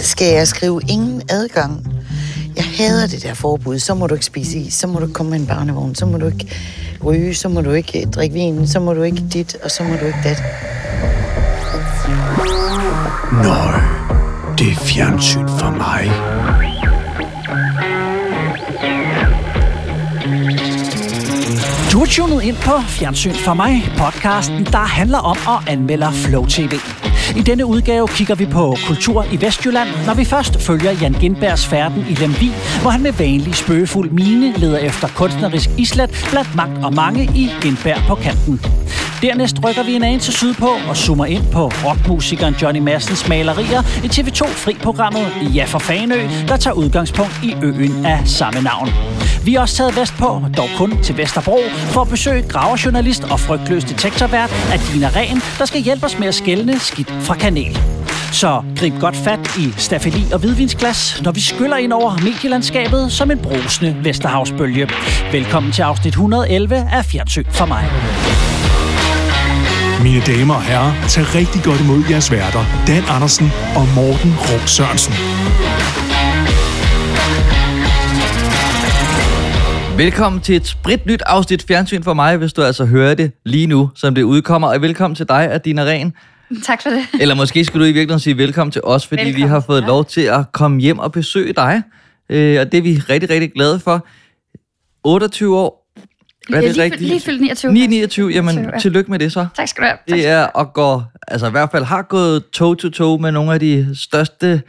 skal jeg skrive ingen adgang? Jeg hader det der forbud. Så må du ikke spise is, så må du ikke komme med en barnevogn, så må du ikke ryge, så må du ikke drikke vin, så må du ikke dit, og så må du ikke dat. Nøj, det er fjernsyn for mig. Du er tunet ind på Fjernsyn for mig, podcasten, der handler om at anmelde Flow TV. I denne udgave kigger vi på kultur i Vestjylland, når vi først følger Jan Gindbergs færden i Lemvi, hvor han med vanlig spøgefuld mine leder efter kunstnerisk islet blandt magt og mange i Gindberg på kanten. Dernæst rykker vi en anelse sydpå og zoomer ind på rockmusikeren Johnny Massens malerier i TV2 Fri-programmet Ja for Fanø, der tager udgangspunkt i øen af samme navn. Vi er også taget vestpå, dog kun til Vesterbro, for at besøge graverjournalist og frygtløs detektorvært Adina Ren, der skal hjælpe os med at skelne skidt fra kanel. Så grib godt fat i stafeli og hvidvinsglas, når vi skyller ind over medielandskabet som en brusende Vesterhavsbølge. Velkommen til afsnit 111 af Fjernsyn for mig. Mine damer og herrer, tag rigtig godt imod jeres værter, Dan Andersen og Morten Rum Sørensen. Velkommen til et sprit nyt afsnit fjernsyn for mig, hvis du altså hører det lige nu, som det udkommer. Og velkommen til dig, Adina Ren. Tak for det. Eller måske skulle du i virkeligheden sige velkommen til os, fordi velkommen. vi har fået ja. lov til at komme hjem og besøge dig. Øh, og det er vi rigtig, rigtig glade for. 28 år. Er det lige, rigtigt? Lige fyldt 29. 9, 29, jamen 29, ja. tillykke med det så. Tak skal du have. Det er at gå, altså i hvert fald har gået toe-to-toe med nogle af de største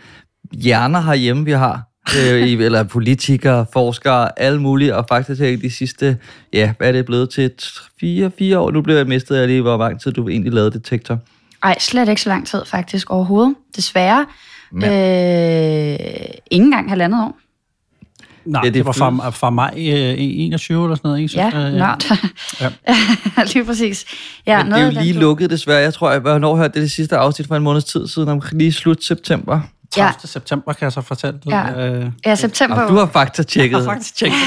hjerner herhjemme, vi har øh, eller politikere, forskere, alle mulige, og faktisk her de sidste, ja, hvad er det blevet til? Fire, fire år? Nu blev jeg mistet af lige, hvor lang tid du egentlig lavede detektor. Nej, slet ikke så lang tid faktisk overhovedet, desværre. Ja. Øh, ingen gang halvandet år. Nej, ja, det, det var fra, fra maj øh, 21 eller sådan noget, ikke? Så, ja, øh, ja. ja. lige præcis. Ja, Men det er jo lige lukket desværre. Jeg tror, jeg hvornår hørte det, det sidste afsnit for en måneds tid siden, om lige slut september. 30. Ja. september, kan jeg så fortælle. Ja, øh, ja september. Og du har fakta tjekket. Jeg har fakta tjekket.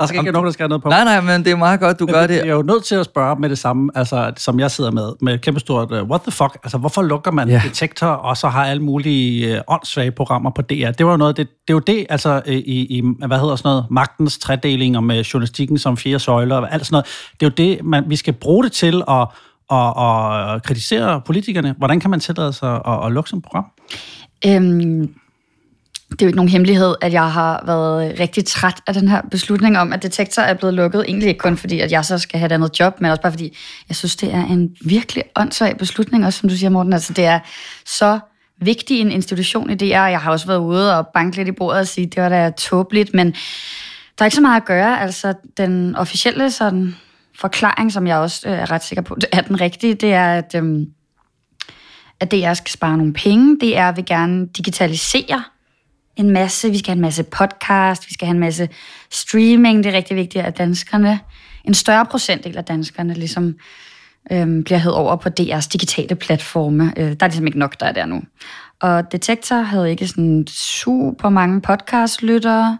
der skal ikke nogen, der skal noget på. Nej, nej, men det er meget godt, du men gør det. Jeg er jo nødt til at spørge med det samme, altså, som jeg sidder med, med et kæmpestort, uh, what the fuck, altså hvorfor lukker man yeah. detektor, og så har alle mulige uh, åndssvage programmer på DR? Det var jo noget, det, det er jo det, altså i, i, hvad hedder sådan noget, magtens tredeling, og med journalistikken som fire søjler, og alt sådan noget. Det er jo det, man, vi skal bruge det til at og, og kritisere politikerne. Hvordan kan man tillade sig at, at lukke sådan et program? Øhm, det er jo ikke nogen hemmelighed, at jeg har været rigtig træt af den her beslutning om, at detektor er blevet lukket. Egentlig ikke kun fordi, at jeg så skal have et andet job, men også bare fordi, jeg synes, det er en virkelig åndssvag beslutning, også som du siger, Morten. Altså, det er så vigtig en institution i DR. Jeg har også været ude og banke lidt i bordet og sige, det var da tåbeligt, men der er ikke så meget at gøre. Altså, den officielle sådan, forklaring, som jeg også øh, er ret sikker på, er den rigtige, det er, at, øhm, at DR skal spare nogle penge. DR vil gerne digitalisere en masse. Vi skal have en masse podcast, vi skal have en masse streaming. Det er rigtig vigtigt, at danskerne, en større procentdel af danskerne, ligesom øhm, bliver hed over på DR's digitale platforme. Øh, der er ligesom ikke nok, der er der nu. Og Detektor havde ikke sådan super mange podcast-lyttere.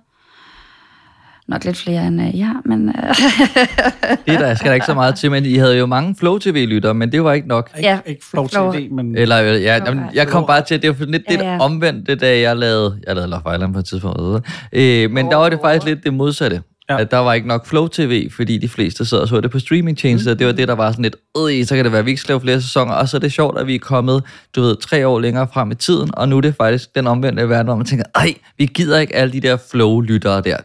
Nok lidt flere end øh, ja, men... Øh. det der skal der ikke så meget til, men I havde jo mange Flow TV-lyttere, men det var ikke nok. Ja, ikke, ikke Flow TV, men... Eller, ja, jamen, jeg kom bare til, at det var lidt ja, ja. det omvendte, da jeg lavede... Jeg lavede Love Island på et tidspunkt. Øh, men oh, der var det faktisk lidt det modsatte. Ja. At der var ikke nok Flow TV, fordi de fleste sad og så det på streaming tjenester. Mm. Det var det, der var sådan lidt, øh, så kan det være, at vi ikke skal lave flere sæsoner. Og så er det sjovt, at vi er kommet, du ved, tre år længere frem i tiden, og nu er det faktisk den omvendte verden, hvor man tænker, ej, vi gider ikke alle de der Flow-lyttere der.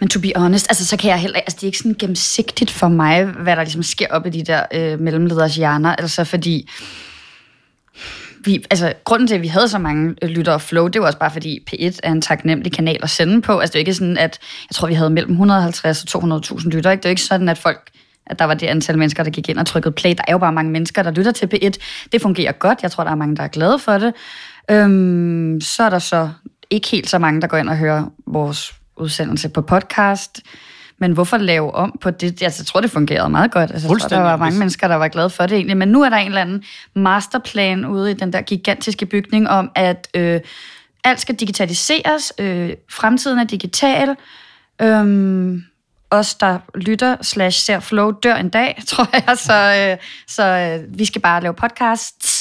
Men to be honest, altså, så kan jeg heller, altså, det er ikke sådan gennemsigtigt for mig, hvad der ligesom sker op i de der øh, mellemleders hjerner, altså fordi vi, altså, grunden til, at vi havde så mange øh, lyttere og flow, det var også bare fordi P1 er en taknemmelig kanal at sende på. Altså, det er ikke sådan, at jeg tror, vi havde mellem 150 og 200.000 lyttere. Ikke? Det er jo ikke sådan, at folk at der var det antal mennesker, der gik ind og trykkede play. Der er jo bare mange mennesker, der lytter til P1. Det fungerer godt. Jeg tror, der er mange, der er glade for det. Øhm, så er der så ikke helt så mange, der går ind og hører vores udsendelse på podcast. Men hvorfor lave om på det? Altså, jeg tror, det fungerede meget godt. Altså, jeg tror, der var mange mennesker, der var glade for det egentlig. Men nu er der en eller anden masterplan ude i den der gigantiske bygning om, at øh, alt skal digitaliseres. Øh, fremtiden er digital. Øhm, os, der lytter slash ser flow, dør en dag, tror jeg. Så, øh, så øh, vi skal bare lave podcasts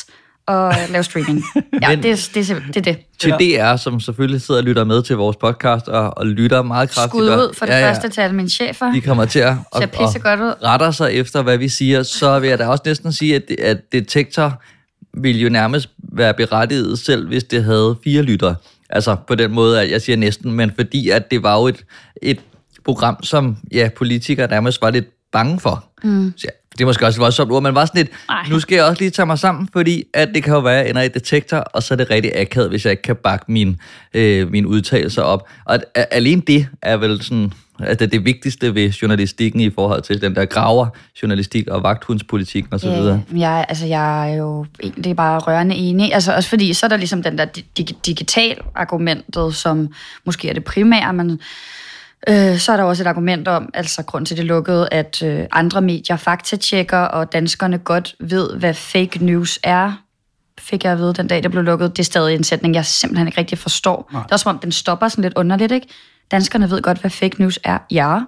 og lave streaming. Ja, Men- det, det, det, det er det. Til DR, som selvfølgelig sidder og lytter med til vores podcast, og, og lytter meget kraftigt. Skud og- ud for det ja, første til alle mine chefer. De kommer til at, Ser pisse godt ud. retter sig efter, hvad vi siger, så vil jeg da også næsten sige, at, det- at Detektor vil jo nærmest være berettiget selv, hvis det havde fire lyttere. Altså på den måde, at jeg siger næsten, men fordi at det var jo et, et program, som ja, politikere nærmest var lidt bange for. Mm. Så ja, det er måske også et voldsomt ord, men var sådan lidt, Ej. nu skal jeg også lige tage mig sammen, fordi at det kan jo være, at jeg ender i detektor, og så er det rigtig akavet, hvis jeg ikke kan bakke min, øh, mine udtalelser op. Og at, at, alene det er vel sådan, at det er det vigtigste ved journalistikken i forhold til den der graver journalistik og vagthundspolitik og så videre. Ja, altså, jeg er jo egentlig bare rørende enig. Altså også fordi, så er der ligesom den der dig- digital argumentet, som måske er det primære, men øh, så er der også et argument om, altså grund til det lukkede, at øh, andre medier faktatjekker, og danskerne godt ved, hvad fake news er fik jeg at vide den dag, det blev lukket. Det er stadig en sætning, jeg simpelthen ikke rigtig forstår. Nej. Det er også som om, den stopper sådan lidt underligt, ikke? Danskerne ved godt, hvad fake news er. Ja.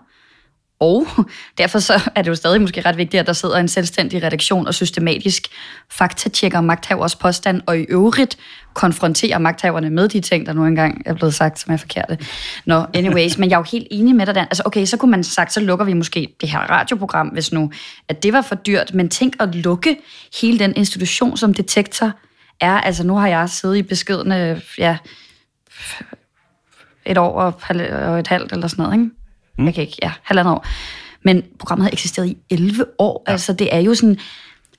Og derfor så er det jo stadig måske ret vigtigt, at der sidder en selvstændig redaktion og systematisk faktatjekker magthavers påstand, og i øvrigt konfronterer magthaverne med de ting, der nu engang er blevet sagt, som er forkerte. Nå, anyways, men jeg er jo helt enig med dig, Dan. Altså, okay, så kunne man sagt, så lukker vi måske det her radioprogram, hvis nu, at det var for dyrt. Men tænk at lukke hele den institution, som Detektor er. Altså, nu har jeg siddet i beskedende, ja, et år og et halvt eller sådan noget, ikke? Mm. Jeg kan ikke, ja, halvandet år. Men programmet har eksisteret i 11 år. Ja. Altså, det er jo sådan,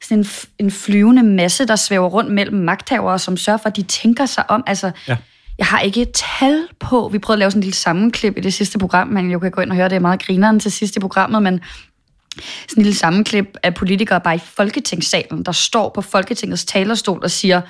sådan en, en flyvende masse, der svæver rundt mellem magthavere, som sørger for, at de tænker sig om. Altså, Ja. jeg har ikke et tal på. Vi prøvede at lave sådan en lille sammenklip i det sidste program, men jeg kan gå ind og høre, det er meget grineren til sidst i programmet, men sådan en lille sammenklip af politikere bare i Folketingssalen, der står på Folketingets talerstol og siger,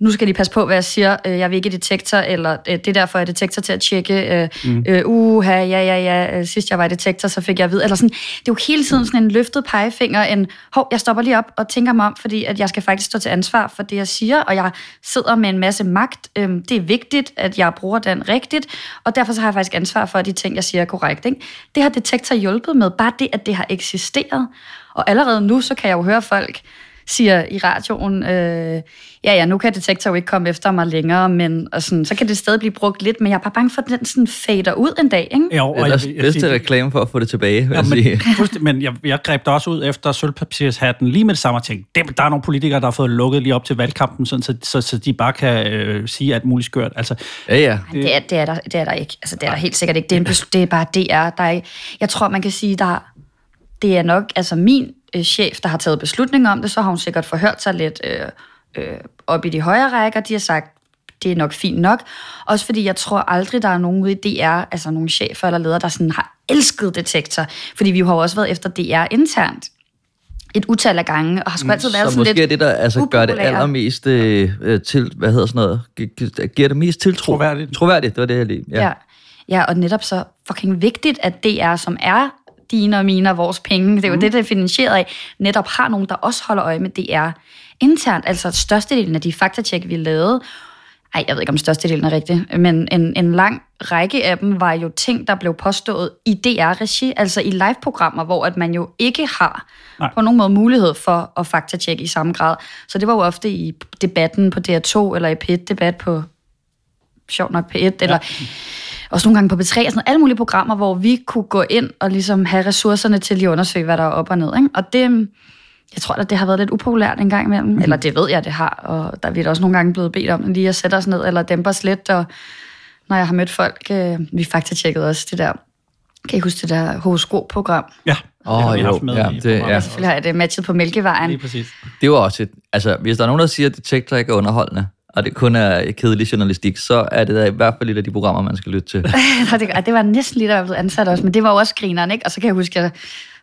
nu skal de passe på, hvad jeg siger, øh, jeg vil ikke i detektor, eller øh, det er derfor, jeg er detektor til at tjekke, øh, mm. øh, uha, ja, ja, ja, øh, sidst jeg var i detektor, så fik jeg at vide, eller sådan, det er jo hele tiden sådan en løftet pegefinger, en, hov, jeg stopper lige op og tænker mig om, fordi at jeg skal faktisk stå til ansvar for det, jeg siger, og jeg sidder med en masse magt, øh, det er vigtigt, at jeg bruger den rigtigt, og derfor så har jeg faktisk ansvar for, at de ting, jeg siger, er korrekt. Ikke? Det har detektor hjulpet med, bare det, at det har eksisteret, og allerede nu, så kan jeg jo høre folk, siger i radioen, øh, ja, ja, nu kan detektor jo ikke komme efter mig længere, men og sådan, så kan det stadig blive brugt lidt, men jeg er bare bange for, at den sådan fader ud en dag, ikke? Jo, Det er bedste reklame for at få det tilbage, vil Ja, jeg sige. men, jeg, jeg greb da også ud efter sølvpapirshatten lige med det samme og tænkte, dem, der er nogle politikere, der har fået lukket lige op til valgkampen, sådan, så, så, så de bare kan øh, sige alt muligt skørt. Altså, Ja, ja. Det er, det, er der, det er der ikke. Altså, det er der helt sikkert ikke. Det er, en, det er bare DR. Der er, jeg tror, man kan sige, der det er nok altså min øh, chef, der har taget beslutning om det, så har hun sikkert forhørt sig lidt øh, øh, op i de højere rækker. De har sagt, det er nok fint nok. Også fordi jeg tror aldrig, der er nogen ude i DR, altså nogle chefer eller ledere, der sådan har elsket detektor. Fordi vi har jo også været efter DR internt et utal af gange, og har sgu altid været Så sådan måske lidt er det, der altså, gør det allermest øh, øh, til, hvad hedder sådan noget, gi- gi- giver det mest tiltro. Troværdigt. Troværdigt, det var det, jeg lige. Ja. ja. Ja, og netop så fucking vigtigt, at det er, som er dine og mine og vores penge, det er jo mm. det, det er finansieret af, netop har nogen, der også holder øje med DR internt. Altså størstedelen af de faktatjek, vi lavede, ej, jeg ved ikke, om størstedelen er rigtigt, men en, en lang række af dem var jo ting, der blev påstået i DR-regi, altså i live-programmer, hvor at man jo ikke har Nej. på nogen måde mulighed for at faktatjekke i samme grad. Så det var jo ofte i debatten på DR2, eller i P1-debat på, sjovt nok P1, eller også nogle gange på B3, og sådan noget, alle mulige programmer, hvor vi kunne gå ind og ligesom have ressourcerne til lige at undersøge, hvad der er op og ned. Ikke? Og det, jeg tror at det har været lidt upopulært en gang imellem, mm. eller det ved jeg, det har, og der er vi da også nogle gange blevet bedt om lige at sætte os ned, eller dæmpe os lidt, og når jeg har mødt folk, øh, vi faktatjekkede også det der, kan I huske det der horoskopprogram? ja, Åh, det har jo, haft med ja, det- ja. Selvfølgelig har jeg det matchet på Mælkevejen. Lige præcis. Det var også et, altså, hvis der er nogen, der siger, at detektor ikke er underholdende, og det kun er kedelig journalistik, så er det da i hvert fald et af de programmer, man skal lytte til. Og det, det var næsten lige, der var blevet ansat også, men det var jo også grineren, ikke? Og så kan jeg huske, at jeg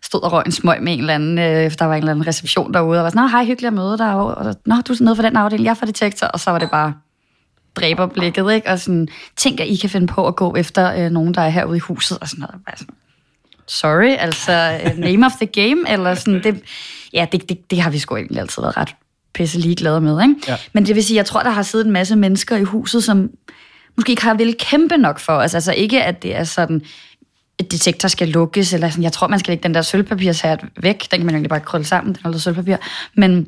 stod og røg en smøg med en eller anden, øh, der var en eller anden reception derude, og var sådan, Nå, hej, hyggeligt at møde dig, og og- nå, du er nede for den afdeling, jeg er fra Detektor, og så var det bare dræberblikket, ikke? Og sådan, tænk, at I kan finde på at gå efter øh, nogen, der er herude i huset, og sådan noget. Bare sådan, Sorry, altså, øh, name of the game, eller sådan, det, ja, det, det, det har vi sgu egentlig altid været ret pisse ligeglade med, ikke? Ja. Men det vil sige, jeg tror, der har siddet en masse mennesker i huset, som måske ikke har ville kæmpe nok for os. Altså ikke, at det er sådan, et detektor skal lukkes, eller sådan, jeg tror, man skal lægge den der sølvpapirshat væk. Den kan man jo egentlig bare krølle sammen, den er lavet sølvpapir. Men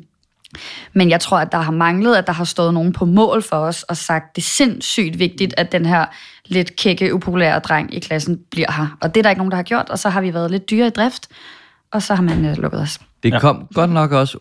Men jeg tror, at der har manglet, at der har stået nogen på mål for os og sagt, det er sindssygt vigtigt, at den her lidt kække, upopulære dreng i klassen bliver her. Og det er der ikke nogen, der har gjort, og så har vi været lidt dyre i drift, og så har man øh, lukket os. Det kom ja. godt nok også,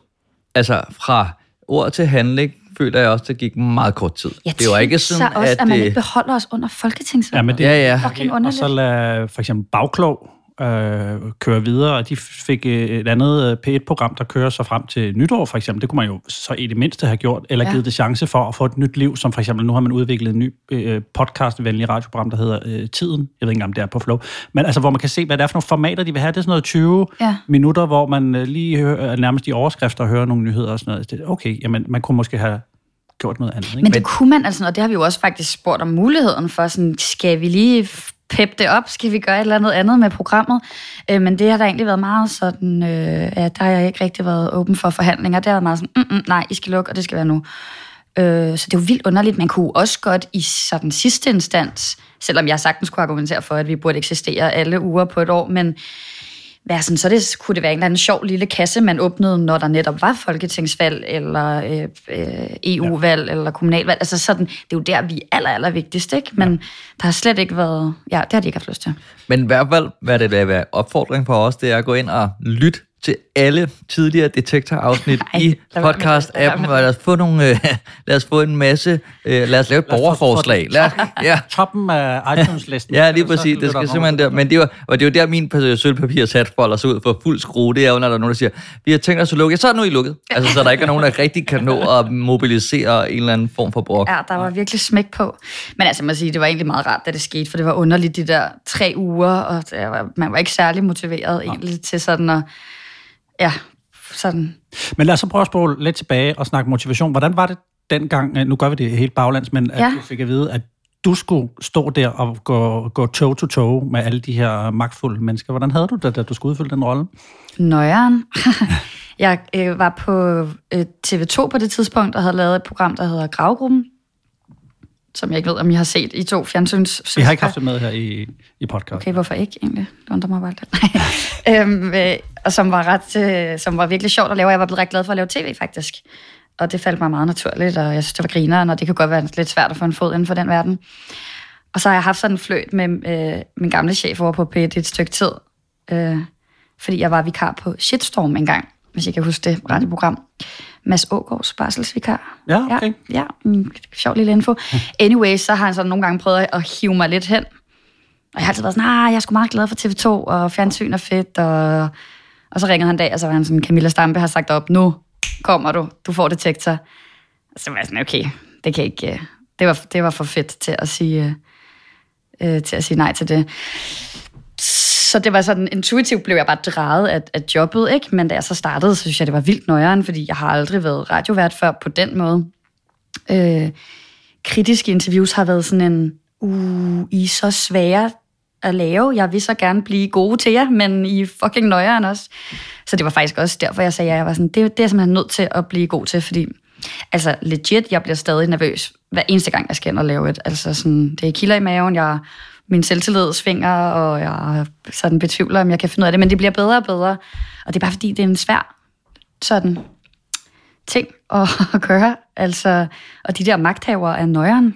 altså fra ord til handling, føler jeg også, det gik meget kort tid. Jeg det var ikke sådan, også, at, at man ikke beholder os under folketingsvalget. Ja, men det, Ja, ja. Fucking Og underligt. så lad for eksempel Bagklog øh, køre videre, og de fik øh, et andet øh, P1-program, der kører sig frem til nytår, for eksempel. Det kunne man jo så i det mindste have gjort, eller Ja. givet det chance for at få et nyt liv, som for eksempel, nu har man udviklet en ny øh, podcast-venlig radioprogram, der hedder øh, Tiden. Jeg ved ikke, om det er på Flow. Men altså, hvor man kan se, hvad det er for nogle formater, de vil have. Det er sådan noget 20 Ja. minutter, hvor man øh, lige hører, nærmest i overskrifter hører nogle nyheder og sådan noget. Det- Okay, jamen, man kunne måske have gjort noget andet. Ikke? Men det kunne man altså, og det har vi jo også faktisk spurgt om muligheden for, sådan, skal vi lige peppe det op, skal vi gøre et eller andet andet med programmet? Øh, men det har der egentlig været meget sådan, øh, at der har jeg ikke rigtig været åben for forhandlinger. Det har været meget sådan, mm, mm, nej, I skal lukke, og det skal være nu. Øh, så det er jo vildt underligt. Man kunne også godt i sådan sidste instans, selvom jeg sagtens kunne argumentere for, at vi burde eksistere alle uger på et år, men være sådan, så det, kunne det være en eller anden sjov lille kasse, man åbnede, når der netop var folketingsvalg, eller øh, øh, EU-valg, ja. eller kommunalvalg. Altså sådan, det er jo der, vi er aller, aller vigtigst, ikke? Men ja. der har slet ikke været... Ja, det har de ikke haft lyst til. Men i hvert fald, hvad det vil være opfordring for os, det er at gå ind og lytte til alle tidligere detektorafsnit Ej, i podcast-appen, og lad os få nogle, øh, lad os få en masse, øh, lad os lave et Lad os borgerforslag. Lad, ja, Toppen af iTunes-listen. Ja, lige præcis. Det skal simpelthen der. Men det var, og det jo der, min sølvpapir sat folder sig ud for fuld skrue. Det er jo, når der er nogen, der siger, vi har tænkt os at lukke. Ja, så er nu I lukket. Altså, så der ikke er nogen, der rigtig kan nå at mobilisere en eller anden form for brok. Ja, der var virkelig smæk på. Men altså, jeg må sige, det var egentlig meget rart, da det skete, for det var underligt de der tre uger, og var, man var ikke særlig motiveret egentlig til sådan at... Ja, sådan... Men lad os så prøve at spole lidt tilbage og snakke motivation. Hvordan var det dengang, øh, nu gør vi det helt baglands, men at Ja. du fik at vide, at du skulle stå der og gå, gå toe to toe med alle de her magtfulde mennesker. Hvordan havde du det, da du skulle udfylde den rolle? Nøjeren. jeg øh, var på øh, TV2 på det tidspunkt, og havde lavet et program, der hedder Gravgruppen, som jeg ikke ved, om I har set i to fjernsyns... Vi har ikke haft det med her i, i podcast. Okay, hvorfor ikke egentlig? Det undrer mig bare lidt. Øhm, øh, og som var, ret, øh, som var virkelig sjovt at lave. Jeg var blevet ret glad for at lave tv, faktisk. Og det faldt mig meget naturligt, og jeg synes, det var grineren, og det kan godt være lidt svært at få en fod inden for den verden. Og så har jeg haft sådan en fløjt med øh, min gamle chef over på P1 et stykke tid, øh, fordi jeg var vikar på Shitstorm engang, hvis I kan huske det radioprogram. Mads Ågaards barselsvikar. Ja, okay. Ja, ja mm, sjov lille info. Anyway, så har han så nogle gange prøvet at hive mig lidt hen. Og jeg har altid været sådan, nej, jeg er sgu meget glad for TV2, og fjernsyn er fedt. Og, og så ringede han dag, og så var han sådan, Camilla Stampe har sagt op, nu kommer du, du får detektor. Og så var jeg sådan, okay, det kan ikke, øh, det var, det var for fedt til at sige, øh, øh, til at sige nej til det. Så det var sådan, intuitivt blev jeg bare drejet af, af jobbet, ikke? Men da jeg så startede, så synes jeg, det var vildt nøjeren, fordi jeg har aldrig været radiovært før på den måde. Øh, kritiske interviews har været sådan en, uh, I er så svære at lave. Jeg vil så gerne blive gode til jer, men I er fucking nøjeren også. Så det var faktisk også derfor, jeg sagde, at jeg var sådan, det, det er jeg simpelthen nødt til at blive god til, fordi altså legit, jeg bliver stadig nervøs hver eneste gang, jeg skal ind og lave et. Altså sådan, det er kilder i maven, jeg min selvtillid svinger, og jeg sådan betvivler, om jeg kan finde ud af det, men det bliver bedre og bedre. Og det er bare fordi, det er en svær sådan ting at, at gøre. Altså, og de der magthavere er nøjeren.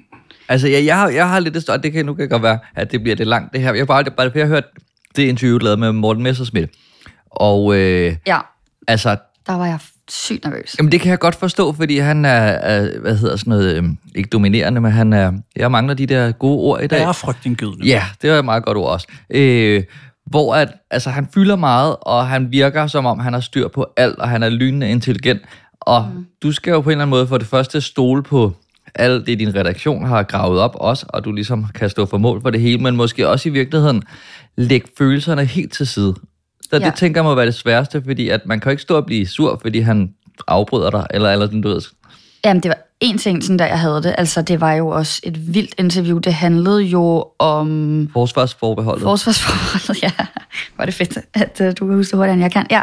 Altså, jeg, jeg, har, jeg har lidt det stort, det kan nu kan godt være, at det bliver det langt, det her. Jeg har bare, bare jeg har hørt det interview, du lavede med Morten Messerschmidt. Og øh, Ja, altså, der var jeg sygt nervøs. Jamen, det kan jeg godt forstå, fordi han er, er hvad hedder sådan noget, øhm, ikke dominerende, men han er, jeg mangler de der gode ord i dag. Det er frygtindgydende. Ja, det er et meget godt ord også. Øh, hvor at, altså, han fylder meget, og han virker som om, han har styr på alt, og han er lynende intelligent. Og mm. du skal jo på en eller anden måde for det første stole på alt det, din redaktion har gravet op også, og du ligesom kan stå for mål for det hele, men måske også i virkeligheden lægge følelserne helt til side. Så ja. Det tænker jeg må være det sværeste, fordi at man kan jo ikke stå og blive sur, fordi han afbryder dig, eller, eller sådan, du ved. Jamen, det var en ting, sådan der jeg havde det. Altså, det var jo også et vildt interview. Det handlede jo om Forsvarsforbeholdet. forsvarsforholdet. Ja, var det fedt, at uh, du kan huske det hurtigere, end jeg kan. Ja.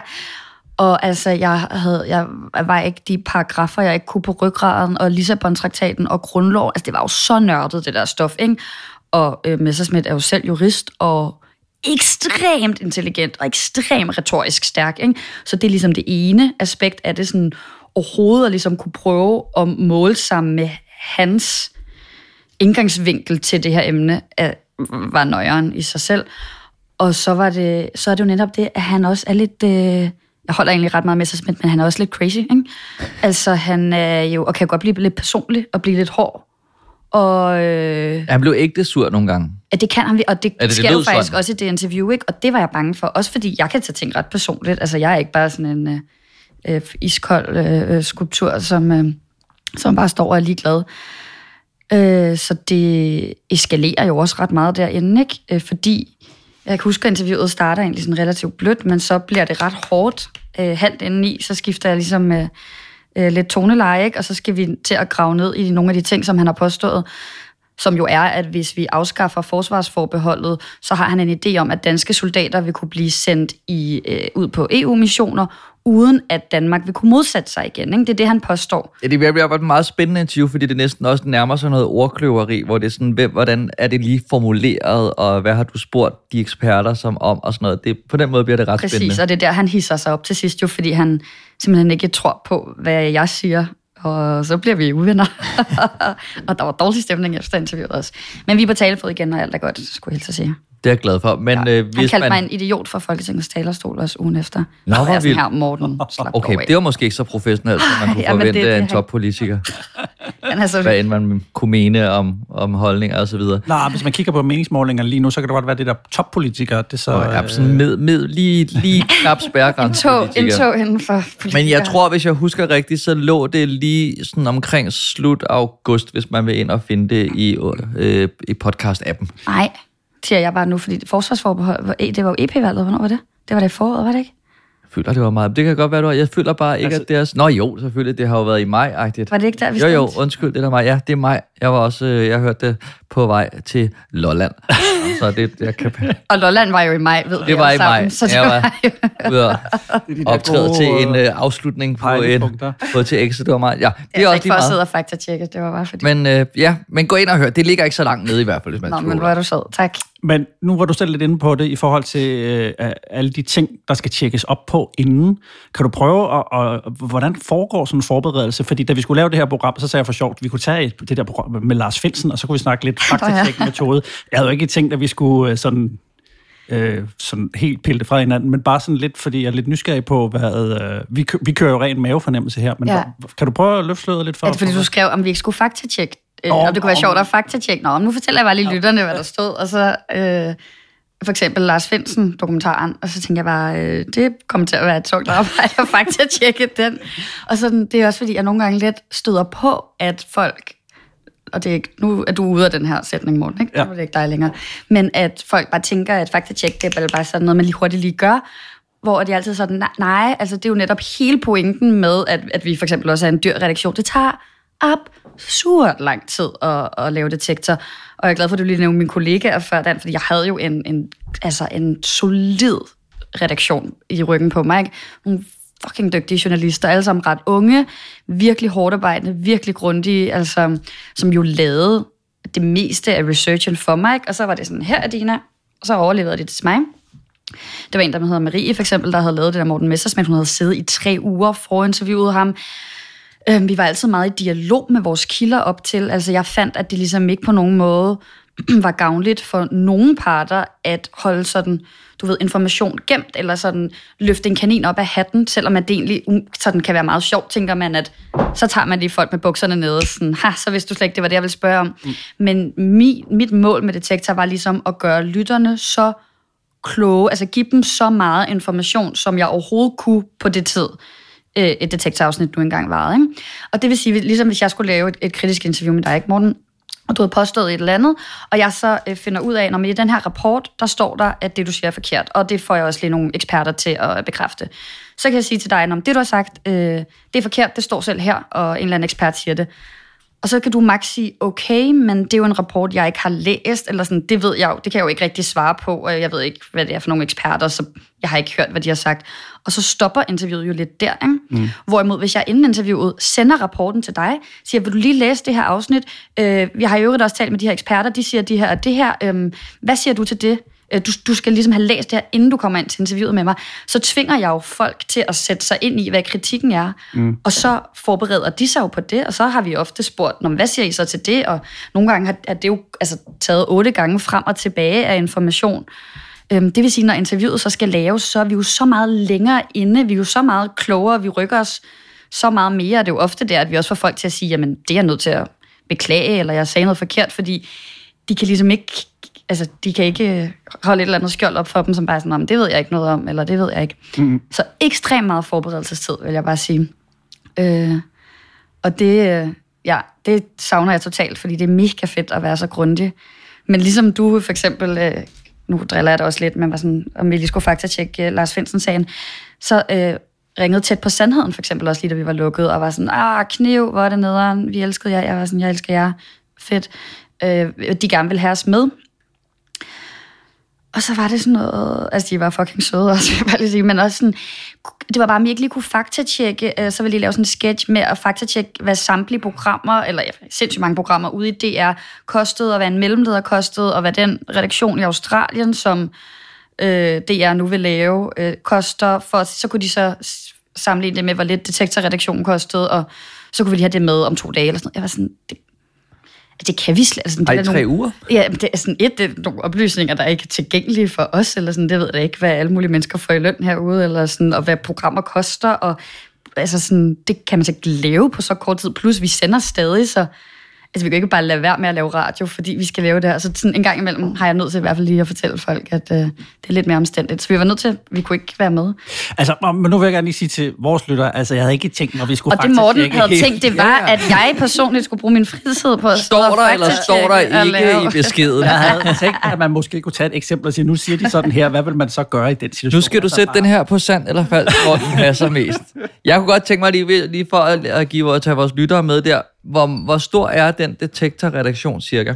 Og altså, jeg, havde, jeg var ikke de paragrafer, jeg ikke kunne på ryggraden, og Lissabon-traktaten og grundlov. Altså, det var jo så nørdet, det der stof, ikke? Og øh, Messerschmidt er jo selv jurist, og ekstremt intelligent og ekstremt retorisk stærk. Ikke? Så det er ligesom det ene aspekt af det sådan overhovedet at ligesom kunne prøve at måle sammen med hans indgangsvinkel til det her emne, at, var nøjeren i sig selv. Og så, var det, så er det jo netop det, at han også er lidt... Øh, jeg holder egentlig ret meget med sig, men han er også lidt crazy, ikke? Altså, han er jo, og kan godt blive lidt personlig og blive lidt hård. Og, øh, han blev ægte sur nogle gange. Ja, det kan han, og det, det, det sker jo faktisk sådan? også i det interview, ikke? Og det var jeg bange for, også fordi jeg kan tage ting ret personligt. Altså, jeg er ikke bare sådan en øh, øh iskold øh, skulptur, som, øh, som bare står og er ligeglad. Øh, så det eskalerer jo også ret meget derinde, ikke? Øh, fordi jeg kan huske, at interviewet starter egentlig sådan relativt blødt, men så bliver det ret hårdt. Øh, halvt i, så skifter jeg ligesom øh, øh, lidt toneleje, ikke? og så skal vi til at grave ned i nogle af de ting, som han har påstået, som jo er, at hvis vi afskaffer forsvarsforbeholdet, så har han en idé om, at danske soldater vil kunne blive sendt i, øh, ud på EU-missioner, uden at Danmark vil kunne modsætte sig igen. Ikke? Det er det, han påstår. Ja, det bliver et meget spændende interview, fordi det næsten også nærmer sig noget ordkløveri, hvor det er sådan, hvem, hvordan er det lige formuleret, og hvad har du spurgt de eksperter som om, og sådan noget. Det, på den måde bliver det ret Præcis, spændende. Præcis, og det er der, han hisser sig op til sidst jo, fordi han simpelthen ikke tror på, hvad jeg siger, og så bliver vi uvenner. og der var dårlig stemning efter interviewet også. Men vi er på talefod igen, og alt er godt, skulle jeg helt sige. Det er jeg glad for. Men, ja. øh, hvis Han kaldte man... mig en idiot fra Folketingets talerstol også ugen efter. Nå, hvor vildt. her Morten Okay, det var måske ikke så professionelt, som man kunne ja, forvente det, af en toppolitiker. Han er så Hvad end man kunne mene om, om holdninger og så videre. Nej, hvis man kigger på meningsmålinger lige nu, så kan det godt være det der toppolitikere. Det så, oh, ja, sådan med, med, lige, lige knap spærgrænse. en tog inden for politikere. Men jeg tror, hvis jeg husker rigtigt, så lå det lige sådan omkring slut august, hvis man vil ind og finde det i, øh, i podcast-appen. Nej, siger jeg bare nu, fordi forsvarsforbehold, det var jo EP-valget, hvornår var det? Det var det i foråret, var det ikke? Jeg føler, det var meget. Det kan godt være, du har. Jeg føler bare ikke, altså, at det er... Nå jo, selvfølgelig. Det har jo været i maj-agtigt. Var det ikke der, vi Jo, jo, undskyld, det er maj. Ja, det er maj. Jeg var også... Øh, jeg hørte det på vej til Lolland. så det, jeg kan... Og Lolland var jo i maj, ved det vi Det var i maj. Så det jeg var, var ude og optræde til en uh, afslutning på et, på til X, det var meget... Ja, det er også ikke for at sidde og faktatjekke, det var bare fordi... Men uh, ja, men gå ind og hør. Det ligger ikke så langt nede i hvert fald, hvis man Nå, men hvor er du sød. Tak. Men nu var du selv lidt inde på det i forhold til uh, alle de ting, der skal tjekkes op på inden. Kan du prøve, at, og, hvordan foregår sådan en forberedelse? Fordi da vi skulle lave det her program, så sagde jeg for sjovt, at vi kunne tage et, det der program med Lars Finsen, og så kunne vi snakke lidt faktatjek-metode. Jeg havde jo ikke tænkt, at vi skulle uh, sådan øh, sådan helt pille fra hinanden, men bare sådan lidt, fordi jeg er lidt nysgerrig på, hvad... Øh, vi, vi kører jo ren mavefornemmelse her, men ja. kan du prøve at løfte lidt for? Er det fordi, du skrev, om vi ikke skulle faktatjekke? Øh, oh, om det kunne være sjovt at faktatjekke? Nå, nu fortæller jeg bare lige lytterne, hvad der stod, og så... Øh, for eksempel Lars Finsen dokumentaren, og så tænker jeg bare, øh, det kommer til at være et tungt arbejde at faktisk tjekke den. Og sådan, det er også fordi, jeg nogle gange lidt støder på, at folk, og det er ikke, nu er du ude af den her sætning, Morten, ikke? Ja. Nu er det ikke dig længere. Men at folk bare tænker, at faktatjek, det er bare sådan noget, man lige hurtigt lige gør, hvor de altid sådan, nej, altså det er jo netop hele pointen med, at, at vi for eksempel også er en dyr redaktion. Det tager absurd lang tid at, at lave detektor. Og jeg er glad for, at du lige nævnte mine kollegaer før den, fordi jeg havde jo en, en, altså en solid redaktion i ryggen på mig. Ikke? Nogle fucking dygtige journalister, alle sammen ret unge, virkelig hårdt arbejdende, virkelig grundige, altså, som jo lavede det meste af researchen for mig. Ikke? Og så var det sådan, her er Dina, og så overlevede de det til mig. Det var en, der hedder Marie, for eksempel, der havde lavet det der Morten Messersmith. Hun havde siddet i tre uger for interviewet ham. Øh, vi var altid meget i dialog med vores kilder op til. Altså jeg fandt, at det ligesom ikke på nogen måde var gavnligt for nogen parter at holde sådan, du ved, information gemt, eller sådan løfte en kanin op af hatten, selvom at det egentlig sådan kan være meget sjovt, tænker man, at så tager man lige folk med bukserne nede, sådan, ha, så hvis du slet ikke, det var det, jeg ville spørge om. Mm. Men mi, mit mål med detektor var ligesom at gøre lytterne så kloge, altså give dem så meget information, som jeg overhovedet kunne på det tid øh, et detektorafsnit du engang varede. Ikke? Og det vil sige, ligesom hvis jeg skulle lave et, et kritisk interview med dig, ikke, Morten, og du havde påstået et eller andet, og jeg så øh, finder ud af, når i den her rapport, der står der, at det, du siger, er forkert, og det får jeg også lige nogle eksperter til at øh, bekræfte. Så kan jeg sige til dig, at det, du har sagt, øh, det er forkert, det står selv her, og en eller anden ekspert siger det. Og så kan du max sige, okay, men det er jo en rapport, jeg ikke har læst, eller sådan, det ved jeg jo, det kan jeg jo ikke rigtig svare på, og jeg ved ikke, hvad det er for nogle eksperter, så jeg har ikke hørt, hvad de har sagt. Og så stopper interviewet jo lidt der, ikke? Mm. Hvorimod, hvis jeg inden interviewet sender rapporten til dig, siger, vil du lige læse det her afsnit? Øh, jeg har jo øvrigt også talt med de her eksperter, de siger de her, det her, øh, hvad siger du til det? Øh, du, du skal ligesom have læst det her, inden du kommer ind til interviewet med mig, så tvinger jeg jo folk til at sætte sig ind i, hvad kritikken er. Mm. Og så forbereder de sig jo på det, og så har vi ofte spurgt, hvad siger I så til det? Og nogle gange har det jo altså, taget otte gange frem og tilbage af information. Øhm, det vil sige, når interviewet så skal laves, så er vi jo så meget længere inde, vi er jo så meget klogere, vi rykker os så meget mere. Det er jo ofte der, at vi også får folk til at sige, jamen det er jeg nødt til at beklage, eller jeg sagde noget forkert, fordi de kan ligesom ikke, altså de kan ikke holde et eller andet skjold op for dem, som bare er sådan, det ved jeg ikke noget om, eller det ved jeg ikke. Mm. Så ekstremt meget forberedelsestid, vil jeg bare sige. Øh, og det, øh, ja, det savner jeg totalt, fordi det er mega fedt at være så grundig. Men ligesom du for eksempel, øh, nu driller jeg det også lidt, men var sådan, om vi lige skulle faktatjekke uh, Lars Finsen-sagen, så øh, ringede tæt på sandheden, for eksempel også lige da vi var lukket, og var sådan, ah, kniv, hvor er det nederen, vi elskede jer, jeg var sådan, jeg elsker jer, fedt. Øh, de gerne vil have os med. Og så var det sådan noget, altså de var fucking søde også, vil jeg bare lige sige, men også sådan, det var bare, om jeg ikke lige kunne faktatjekke, øh, så ville jeg lave sådan en sketch med at faktatjekke, hvad samtlige programmer, eller ja, sindssygt mange programmer ude i DR kostede, og hvad en mellemleder kostede, og hvad den redaktion i Australien, som øh, DR nu vil lave, øh, koster, for så kunne de så sammenligne det med, hvor lidt detektorredaktionen kostede, og så kunne vi lige have det med om to dage, eller sådan Jeg var sådan, det, det kan vi slet. Altså, det Ej, er tre nogle, uger? Ja, det er sådan et, det er nogle oplysninger, der er ikke er tilgængelige for os, eller sådan, det ved jeg ikke, hvad alle mulige mennesker får i løn herude, eller sådan, og hvad programmer koster, og altså sådan, det kan man så ikke lave på så kort tid, plus vi sender stadig, så altså vi kan ikke bare lade være med at lave radio, fordi vi skal lave det her. Så sådan en gang imellem har jeg nødt til i hvert fald lige at fortælle folk, at øh, det er lidt mere omstændigt. Så vi var nødt til, vi kunne ikke være med. Altså, men nu vil jeg gerne lige sige til vores lytter, altså jeg havde ikke tænkt, når vi skulle Og det Morten havde helt... tænkt, det var, at jeg personligt skulle bruge min fritid på at Står der, eller står der ikke i beskeden? Jeg havde tænkt, at man måske kunne tage et eksempel og sige, nu siger de sådan her, hvad vil man så gøre i den situation? Nu skal du sætte den her på sand eller fald, hvor den passer mest. Jeg kunne godt tænke mig lige, lige for at give at tage vores lyttere med der, hvor, hvor stor er den detektorredaktion cirka?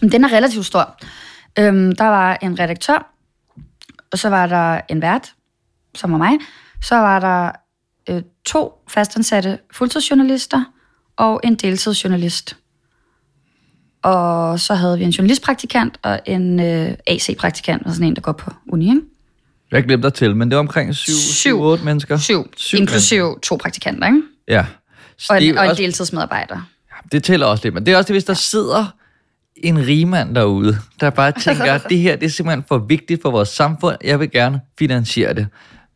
Den er relativt stor. Øhm, der var en redaktør, og så var der en vært, som var mig. Så var der øh, to fastansatte fuldtidsjournalister og en deltidsjournalist. Og så havde vi en journalistpraktikant og en øh, AC-praktikant, altså sådan en, der går på uni. Ikke? Jeg glemte at tælle, men det var omkring 7-8 mennesker. Syv, syv inklusive to praktikanter, ikke? Ja. Og en, og en deltidsmedarbejder. Ja, det tæller også lidt, men det er også det, hvis der sidder en rigmand derude, der bare tænker, at det her det er simpelthen for vigtigt for vores samfund, jeg vil gerne finansiere det.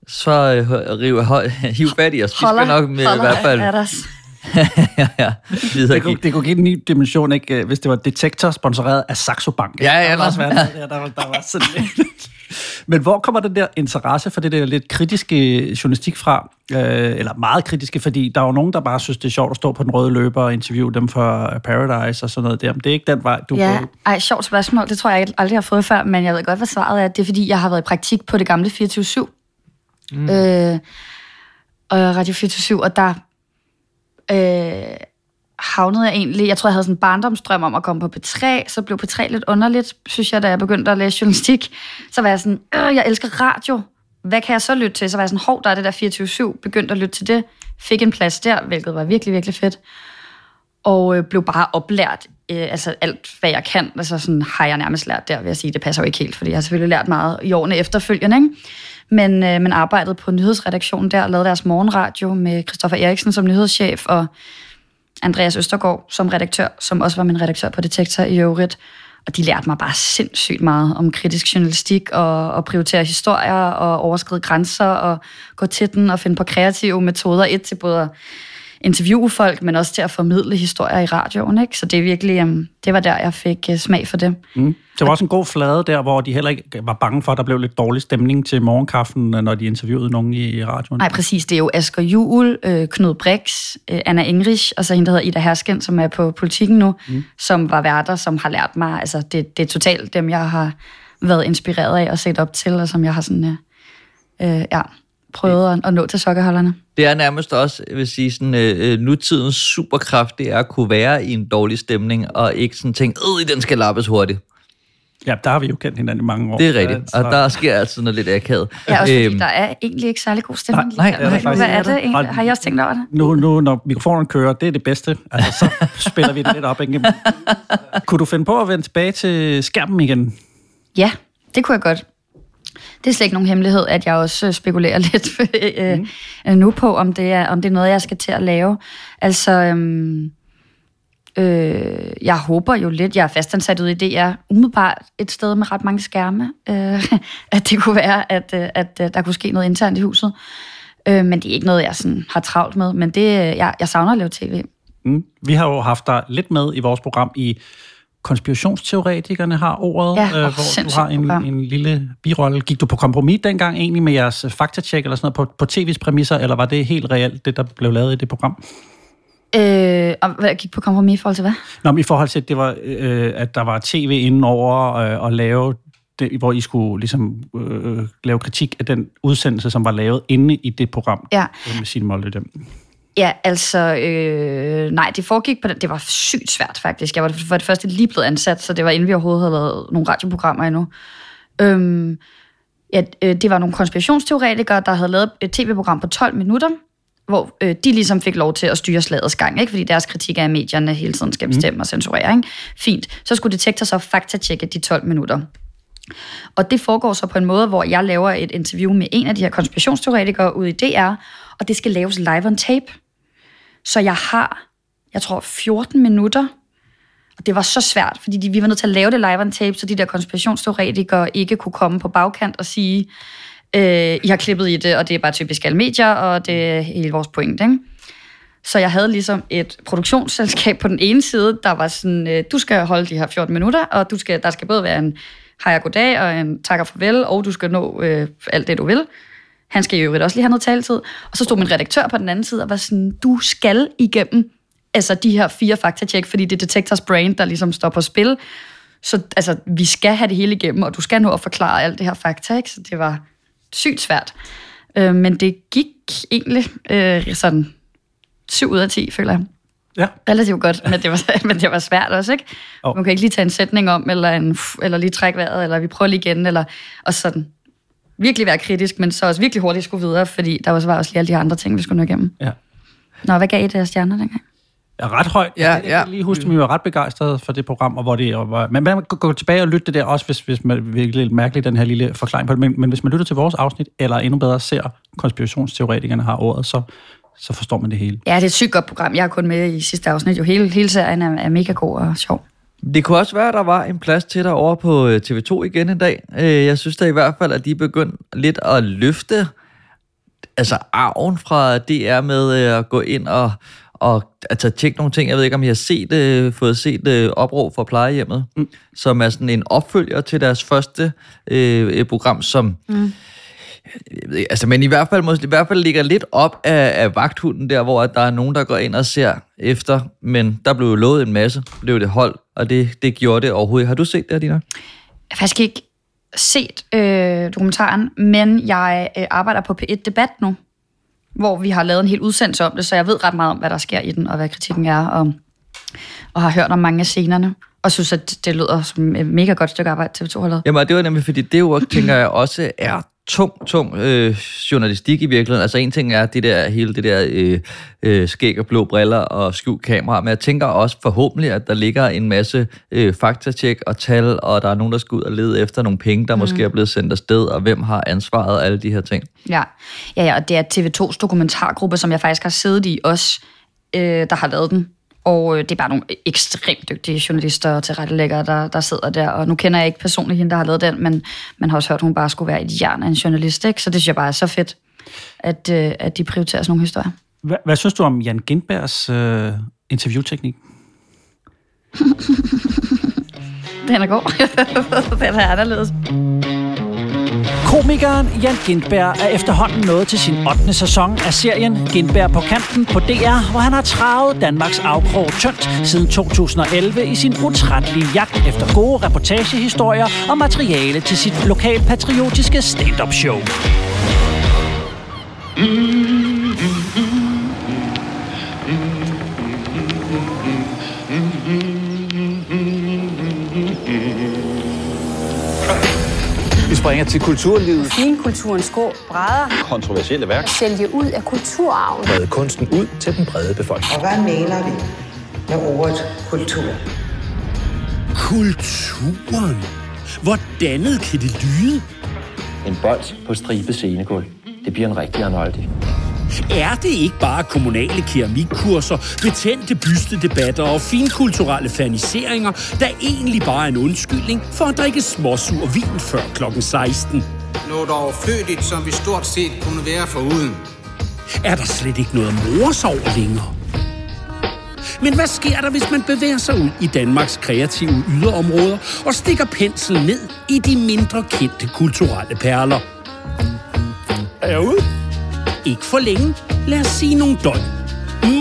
Så øh, riv, hiv fat i os. Vi skal nok med i hvert fald... ja, ja. Det, kunne, det kunne give en ny dimension, ikke? hvis det var detektor sponsoreret af Saxo Bank. Ja, ja. Der, også været, der, der, var, der var sådan Men hvor kommer den der interesse for det der lidt kritiske journalistik fra? Øh, eller meget kritiske, fordi der er jo nogen, der bare synes, det er sjovt at stå på den røde løber og interviewe dem for Paradise og sådan noget der. Men det er ikke den vej, du Ja, ej, sjovt spørgsmål. Det tror jeg aldrig har fået før, men jeg ved godt, hvad svaret er. Det er, fordi jeg har været i praktik på det gamle 24-7. Mm. Øh, og Radio 24 og der øh, havnede jeg egentlig, jeg tror, jeg havde sådan en barndomsdrøm om at komme på P3, så blev P3 lidt underligt, synes jeg, da jeg begyndte at læse journalistik. Så var jeg sådan, øh, jeg elsker radio. Hvad kan jeg så lytte til? Så var jeg sådan, hov, der er det der 24-7, begyndte at lytte til det. Fik en plads der, hvilket var virkelig, virkelig fedt. Og øh, blev bare oplært, øh, altså alt, hvad jeg kan. Altså sådan har jeg nærmest lært der, vil jeg sige. Det passer jo ikke helt, fordi jeg har selvfølgelig lært meget i årene efterfølgende, ikke? Men øh, men arbejdede på nyhedsredaktionen der og lavede deres morgenradio med Christoffer Eriksen som nyhedschef og Andreas Østergaard som redaktør, som også var min redaktør på Detektor i øvrigt. Og de lærte mig bare sindssygt meget om kritisk journalistik og, og prioritere historier og overskride grænser og gå til den og finde på kreative metoder. Et til både interviewe folk, men også til at formidle historier i radioen. Ikke? Så det er virkelig, um, det var der, jeg fik uh, smag for det. Mm. Det var også en god flade der, hvor de heller ikke var bange for, at der blev lidt dårlig stemning til morgenkaffen, når de interviewede nogen i radioen. Nej, præcis. Det er jo Asger Juhl, øh, Knud Brix, øh, Anna Engrich, og så hende, der hedder Ida Hersken, som er på politikken nu, mm. som var værter, som har lært mig, altså det, det er totalt dem, jeg har været inspireret af og set op til, og som jeg har sådan, øh, øh, ja, prøvet at, at nå til sokkerholderne. Det er nærmest også, jeg vil sige, sådan, øh, øh, nutidens superkraft, det er at kunne være i en dårlig stemning, og ikke sådan tænke, øh, den skal lappes hurtigt. Ja, der har vi jo kendt hinanden i mange år. Det er rigtigt, og der sker altså noget lidt akavet. Ja, også fordi æm... der er egentlig ikke særlig god stemning. Nej, nej, nej, hvad er det egentlig? Har I også tænkt over det? Nu, nu når mikrofonen kører, det er det bedste. Altså, så spiller vi det lidt op. Ikke? Kunne du finde på at vende tilbage til skærmen igen? Ja, det kunne jeg godt. Det er slet ikke nogen hemmelighed, at jeg også spekulerer lidt mm. nu på, om det, er, om det er noget, jeg skal til at lave. Altså, øhm, øh, jeg håber jo lidt, jeg er fastansat ude i DR, umiddelbart et sted med ret mange skærme, øh, at det kunne være, at, at, at der kunne ske noget internt i huset. Øh, men det er ikke noget, jeg sådan har travlt med, men det, jeg, jeg savner at lave tv. Mm. Vi har jo haft dig lidt med i vores program i konspirationsteoretikerne har ordet, ja, øh, hvor du har en, en lille birolle. Gik du på kompromis dengang egentlig med jeres faktatjek eller sådan noget på, på tv's præmisser, eller var det helt reelt, det der blev lavet i det program? Øh, og hvad gik på kompromis i forhold til hvad? Nå, i forhold til, at, det var, øh, at der var tv indenover øh, og lave det, hvor I skulle ligesom øh, lave kritik af den udsendelse, som var lavet inde i det program ja. med sin Molde dem. Ja, altså, øh, nej, det foregik på den. Det var sygt svært, faktisk. Jeg var for det første lige blevet ansat, så det var inden vi overhovedet havde lavet nogle radioprogrammer endnu. Øhm, ja, øh, det var nogle konspirationsteoretikere, der havde lavet et tv-program på 12 minutter, hvor øh, de ligesom fik lov til at styre slagets gang, ikke? fordi deres kritik af medierne hele tiden skal bestemme mm. og censurere. Ikke? Fint. Så skulle Detektor så faktatjekke de 12 minutter. Og det foregår så på en måde, hvor jeg laver et interview med en af de her konspirationsteoretikere ude i DR, og det skal laves live on tape. Så jeg har, jeg tror, 14 minutter, og det var så svært, fordi de, vi var nødt til at lave det live on tape, så de der konspirationsteoretikere ikke kunne komme på bagkant og sige, øh, I har klippet i det, og det er bare typisk alle medier, og det er hele vores point, ikke? Så jeg havde ligesom et produktionsselskab på den ene side, der var sådan, øh, du skal holde de her 14 minutter, og du skal, der skal både være en hej og goddag, og en tak og farvel, og du skal nå øh, alt det, du vil. Han skal jo også lige have noget taletid. Og så stod min redaktør på den anden side og var sådan, du skal igennem altså de her fire faktatjek, fordi det er Detectors Brain, der ligesom står på spil. Så altså, vi skal have det hele igennem, og du skal nå at forklare alt det her fakta, ikke? Så det var sygt svært. Øh, men det gik egentlig øh, sådan 7 ud af 10, føler jeg. Ja. Relativt godt, men det var, men det var svært også, ikke? Oh. Man kan ikke lige tage en sætning om, eller, en, eller lige trække vejret, eller vi prøver lige igen, eller og sådan virkelig være kritisk, men så også virkelig hurtigt skulle videre, fordi der var også lige alle de andre ting, vi skulle nå igennem. Ja. Nå, hvad gav I deres stjerner dengang? Ja, ret højt. Ja, jeg, jeg kan lige huske, at vi var ret begejstrede for det program, og hvor det var... Men man kan gå tilbage og lytte det der også, hvis, hvis man virkelig lidt mærkeligt den her lille forklaring på det. Men, men hvis man lytter til vores afsnit, eller endnu bedre ser konspirationsteoretikerne har ordet, så, så forstår man det hele. Ja, det er et sygt godt program. Jeg har kun med i sidste afsnit. Jo, hele, hele serien er, er mega god og sjov. Det kunne også være, at der var en plads til dig over på øh, TV2 igen en dag. Øh, jeg synes da i hvert fald, at de er begyndt lidt at løfte altså arven fra DR med øh, at gå ind og, og altså, tjekke nogle ting. Jeg ved ikke, om I har set, fået set opråb for plejehjemmet, mm. som er sådan en opfølger til deres første øh, program, som... Mm altså, men i hvert fald, måske, i hvert fald ligger lidt op af, af vagthunden der, hvor at der er nogen, der går ind og ser efter, men der blev jo lovet en masse, blev det hold, og det, det gjorde det overhovedet. Har du set det, Dina? Jeg har faktisk ikke set øh, dokumentaren, men jeg øh, arbejder på P1 Debat nu, hvor vi har lavet en hel udsendelse om det, så jeg ved ret meget om, hvad der sker i den, og hvad kritikken er, og, og har hørt om mange af scenerne og synes, at det lyder som et mega godt stykke arbejde, TV2 har lavet. Jamen, det var nemlig, fordi det jo, tænker jeg, også er tung, tung øh, journalistik i virkeligheden. Altså en ting er det der, hele det der øh, øh, skæg og blå briller og skjult kamera, men jeg tænker også forhåbentlig, at der ligger en masse øh, faktatjek og tal, og der er nogen, der skal ud og lede efter nogle penge, der mm. måske er blevet sendt afsted, og hvem har ansvaret og alle de her ting. Ja, ja, ja og det er TV2's dokumentargruppe, som jeg faktisk har siddet i også, øh, der har lavet den. Og øh, det er bare nogle ekstremt dygtige journalister og tilrettelæggere, der, der sidder der. Og nu kender jeg ikke personligt hende, der har lavet den, men man har også hørt, at hun bare skulle være et jern af en journalist. Ikke? Så det synes jeg bare er så fedt, at, øh, at de prioriterer sådan nogle historier. Hvad, hvad synes du om Jan Gindbergs øh, interviewteknik? den er god. den er anderledes. Komikeren Jan Gindberg er efterhånden nået til sin 8. sæson af serien Gindberg på kanten på DR, hvor han har travet Danmarks afkrog tyndt siden 2011 i sin utrættelige jagt efter gode reportagehistorier og materiale til sit lokalpatriotiske stand-up show. Mm. Springer til kulturlivet. Finkulturens grå brædder. Kontroversielle værk. Sælge ud af kulturarven. Brede kunsten ud til den brede befolkning. Og hvad mener vi med ordet kultur? Kulturen Hvordan kan det lyde? En bold på stribe scenegulv. Det bliver en rigtig Arnoldi. Er det ikke bare kommunale keramikkurser, betændte bystedebatter og finkulturelle faniseringer, der egentlig bare er en undskyldning for at drikke småsur vin før klokken 16? Noget overflødigt, som vi stort set kunne være foruden. Er der slet ikke noget over længere? Men hvad sker der, hvis man bevæger sig ud i Danmarks kreative yderområder og stikker penslen ned i de mindre kendte kulturelle perler? Er jeg ude? Ikke for længe. Lad os sige nogle døgn.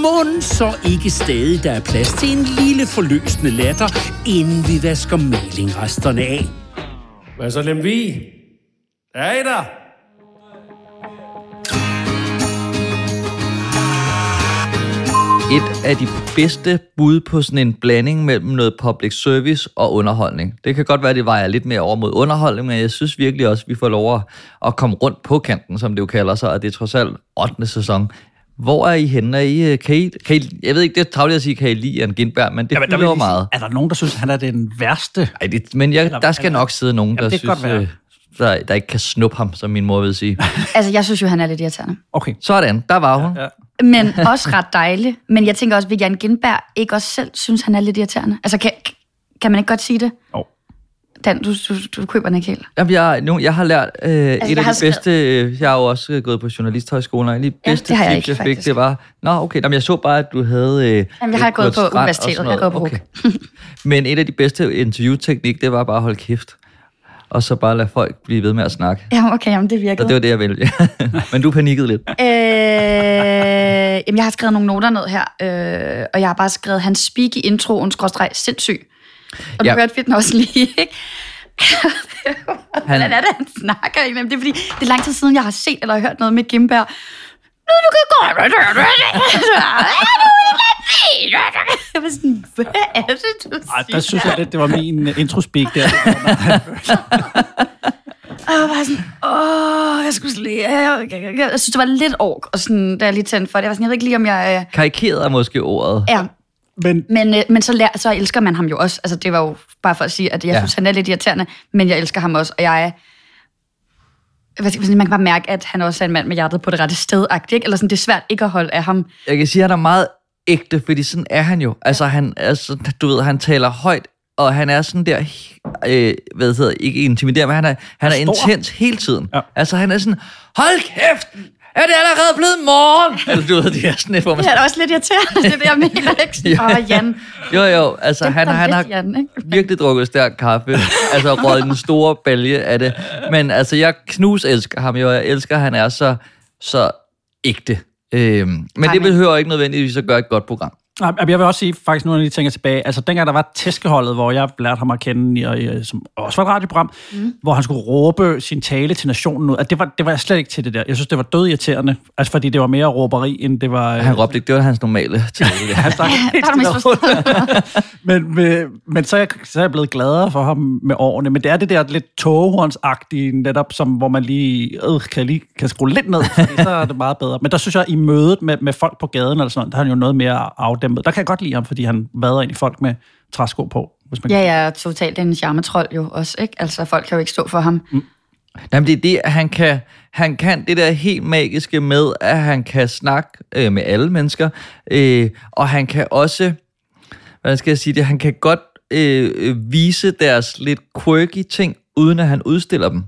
Måden så ikke stadig, der er plads til en lille forløsende latter, inden vi vasker malingresterne af. Hvad så, Lemvi? Er I der? Et af de bedste bud på sådan en blanding mellem noget public service og underholdning. Det kan godt være, at det vejer lidt mere over mod underholdning, men jeg synes virkelig også, at vi får lov at komme rundt på kanten, som det jo kalder sig, og det er trods alt 8. sæson. Hvor er I henne? Er I, kan I, kan I, jeg ved ikke, det er travlt at sige, kan I lide Jan Gindberg, men det ja, men der meget. Er der nogen, der synes, han er den værste? Ej, det, men jeg, der skal nok sidde nogen, der det synes, øh, der, der ikke kan snuppe ham, som min mor vil sige. altså, jeg synes jo, han er lidt irriterende. Okay. Sådan, der var hun. Ja, ja. Men også ret dejlig. Men jeg tænker også, at Jan Gindberg ikke også selv synes, han er lidt irriterende? Altså, kan, kan man ikke godt sige det? Oh. Dan, du, du, du køber den ikke helt. Jamen, jeg, nu, jeg har lært øh, altså, et af de skrevet... bedste... Øh, jeg har jo også gået på journalisthøjskolen, og en af de bedste ja, det tips, jeg, ikke, jeg fik, det var... Nå, okay, jamen, jeg så bare, at du havde... Øh, jamen, jeg har gået på universitetet, jeg har gået på okay. Men et af de bedste interviewteknik, det var bare at holde kæft og så bare lade folk blive ved med at snakke. Ja, okay, jamen det virkede. Så det var det, jeg ville. Men du panikkede lidt. Øh, jamen, jeg har skrevet nogle noter ned her, øh, og jeg har bare skrevet hans speak i introen, skråstreg, sindssyg. Og ja. du hørte den også lige, ikke? han... Hvordan er det, han snakker egentlig? Det er fordi, det er lang tid siden, jeg har set eller hørt noget med Gimberg. Nu, du kan gå. Jeg var sådan, hvad er det, du siger? Ej, der synes jeg lidt, det var min introspeak der. Og jeg var sådan, åh, jeg skulle slet jeg, jeg, jeg, jeg, synes, det var lidt ork, og sådan, da jeg lige tændte for det. Jeg var sådan, jeg ved ikke lige, om jeg... Karikerede er måske ordet. Ja, men, men, øh, men så, lær, så elsker man ham jo også. Altså, det var jo bare for at sige, at jeg ja. synes, han er lidt irriterende, men jeg elsker ham også, og jeg man kan bare mærke, at han også er en mand med hjertet på det rette sted, ikke? Eller sådan, det er svært ikke at holde af ham. Jeg kan sige, at han er meget ægte, fordi sådan er han jo. Altså, han, altså, du ved, han taler højt, og han er sådan der, øh, hvad hedder ikke intimiderende, men han er, han er intens hele tiden. Ja. Altså, han er sådan, hold kæft, er det allerede blevet morgen? Eller du ved, det er sådan et, hvor man... Det er også lidt irriterende, det der mener, ikke? ja. Åh, Jan. Jo, jo, altså han, han har Jan, ikke? virkelig drukket stærk kaffe. altså røget den store bælge af det. Men altså, jeg knus elsker ham jo, jeg elsker, at han er så, så ægte. Øhm, men Ej, det behøver ikke nødvendigvis at gøre et godt program. Jeg vil også sige, faktisk nu, når jeg tænker tilbage, altså dengang der var tæskeholdet, hvor jeg lærte ham at kende, og, som også var et radioprogram, mm. hvor han skulle råbe sin tale til nationen ud, at det var, det var jeg slet ikke til det der. Jeg synes, det var død irriterende, altså fordi det var mere råberi, end det var... Han råbte ikke, det var hans normale tale. han ja, der men, men, men så, er jeg, så er jeg blevet gladere for ham med årene, men det er det der lidt togehornsagtige netop, som, hvor man lige øh, kan, lige kan skrue lidt ned, så er det meget bedre. Men der synes jeg, i mødet med, med folk på gaden, eller sådan, der har han jo noget mere afdæmpet dæmpet. Der kan jeg godt lide ham, fordi han vader ind i folk med træsko på. Hvis man ja, ja, totalt en charmetrol jo også, ikke? Altså, folk kan jo ikke stå for ham. Mm. Jamen, det er det, at han kan, han kan det der helt magiske med, at han kan snakke øh, med alle mennesker, øh, og han kan også, hvordan skal jeg sige det, han kan godt øh, øh vise deres lidt quirky ting, uden at han udstiller dem.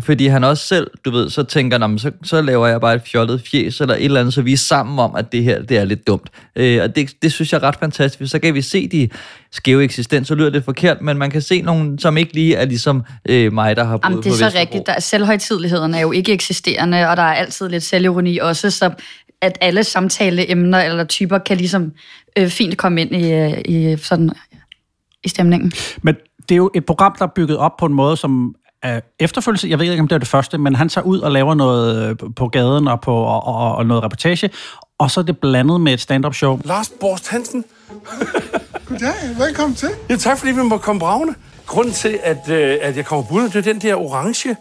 Fordi han også selv, du ved, så tænker, så, så laver jeg bare et fjollet fjes, eller et eller andet, så vi er sammen om, at det her, det er lidt dumt. Øh, og det, det synes jeg er ret fantastisk. Så kan vi se de skæve eksistens, så lyder det forkert, men man kan se nogen, som ikke lige er ligesom øh, mig, der har boet Jamen, det er så rigtigt. Der er selvhøjtidligheden er jo ikke eksisterende, og der er altid lidt selvironi også, så at alle samtaleemner eller typer kan ligesom øh, fint komme ind i, øh, i, sådan, i stemningen. Men det er jo et program, der er bygget op på en måde, som af efterfølgelse. Jeg ved ikke, om det er det første, men han tager ud og laver noget øh, på gaden og, på, og, og, og noget reportage, og så er det blandet med et stand-up show. Lars Borst Hansen. Goddag, velkommen til. Ja, tak fordi vi må komme bravne. Grunden til, at, øh, at jeg kommer på det er den der orange.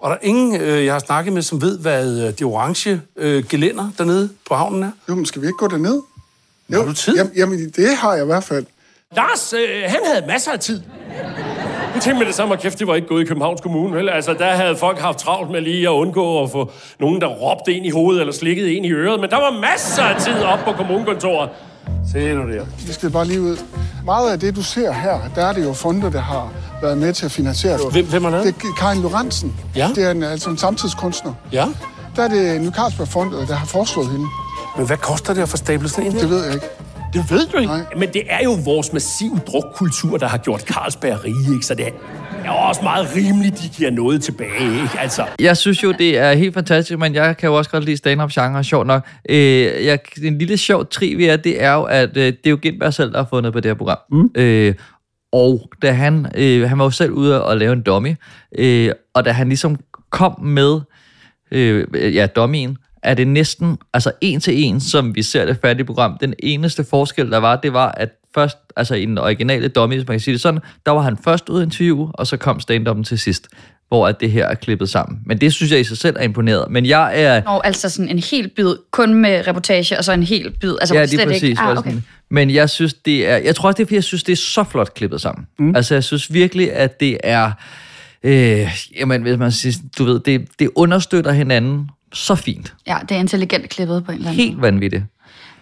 Og der er ingen, øh, jeg har snakket med, som ved, hvad det orange øh, gelænder dernede på havnen er. Jo, men skal vi ikke gå derned? Jo, har du tid? Jamen, jamen, det har jeg i hvert fald. Lars, øh, han havde masser af tid. Tænkte med det samme, at kæft, det var ikke gået i Københavns Kommune, vel? Altså, der havde folk haft travlt med lige at undgå at få nogen, der råbte ind i hovedet eller slikket ind i øret. Men der var masser af tid op på kommunekontoret. Se nu der. Vi skal bare lige ud. Meget af det, du ser her, der er det jo fonde, der har været med til at finansiere det. Hvem, hvem er det? Det er Karin Lorentzen. Ja. Det er en, altså en samtidskunstner. Ja. Der er det Ny Carlsberg-fondet, der har foreslået hende. Men hvad koster det at få stablet sådan en? Det ved jeg ikke. Det ved du ikke? Nej. Men det er jo vores massive drukkultur, der har gjort Carlsberg rige, ikke? Så det er også meget rimeligt, de giver noget tilbage, ikke? Altså, Jeg synes jo, det er helt fantastisk, men jeg kan jo også godt lide stand-up-genre, sjovt nok. Øh, jeg, en lille sjov trivia, det er jo, at øh, det er jo Gindberg selv, der har fundet på det her program. Mm. Øh, og da han, øh, han var jo selv ude og lave en dummy, øh, og da han ligesom kom med øh, ja, dummyen, er det næsten altså en til en, som vi ser det færdige program. Den eneste forskel, der var, det var, at først, altså i den originale dummy, hvis man kan sige det sådan, der var han først ude i interview, og så kom stand til sidst, hvor at det her er klippet sammen. Men det synes jeg i sig selv er imponeret. Men jeg er... Og altså sådan en hel bid, kun med reportage, og så en hel bid. Altså, ja, er slet præcis. Ikke, Ah, okay. Men jeg synes, det er... Jeg tror også, det er, fordi jeg synes, det er så flot klippet sammen. Mm. Altså, jeg synes virkelig, at det er... Øh, jamen, hvis man siger, du ved, det, det understøtter hinanden så fint. Ja, det er intelligent klippet på en eller anden Helt vanvittigt.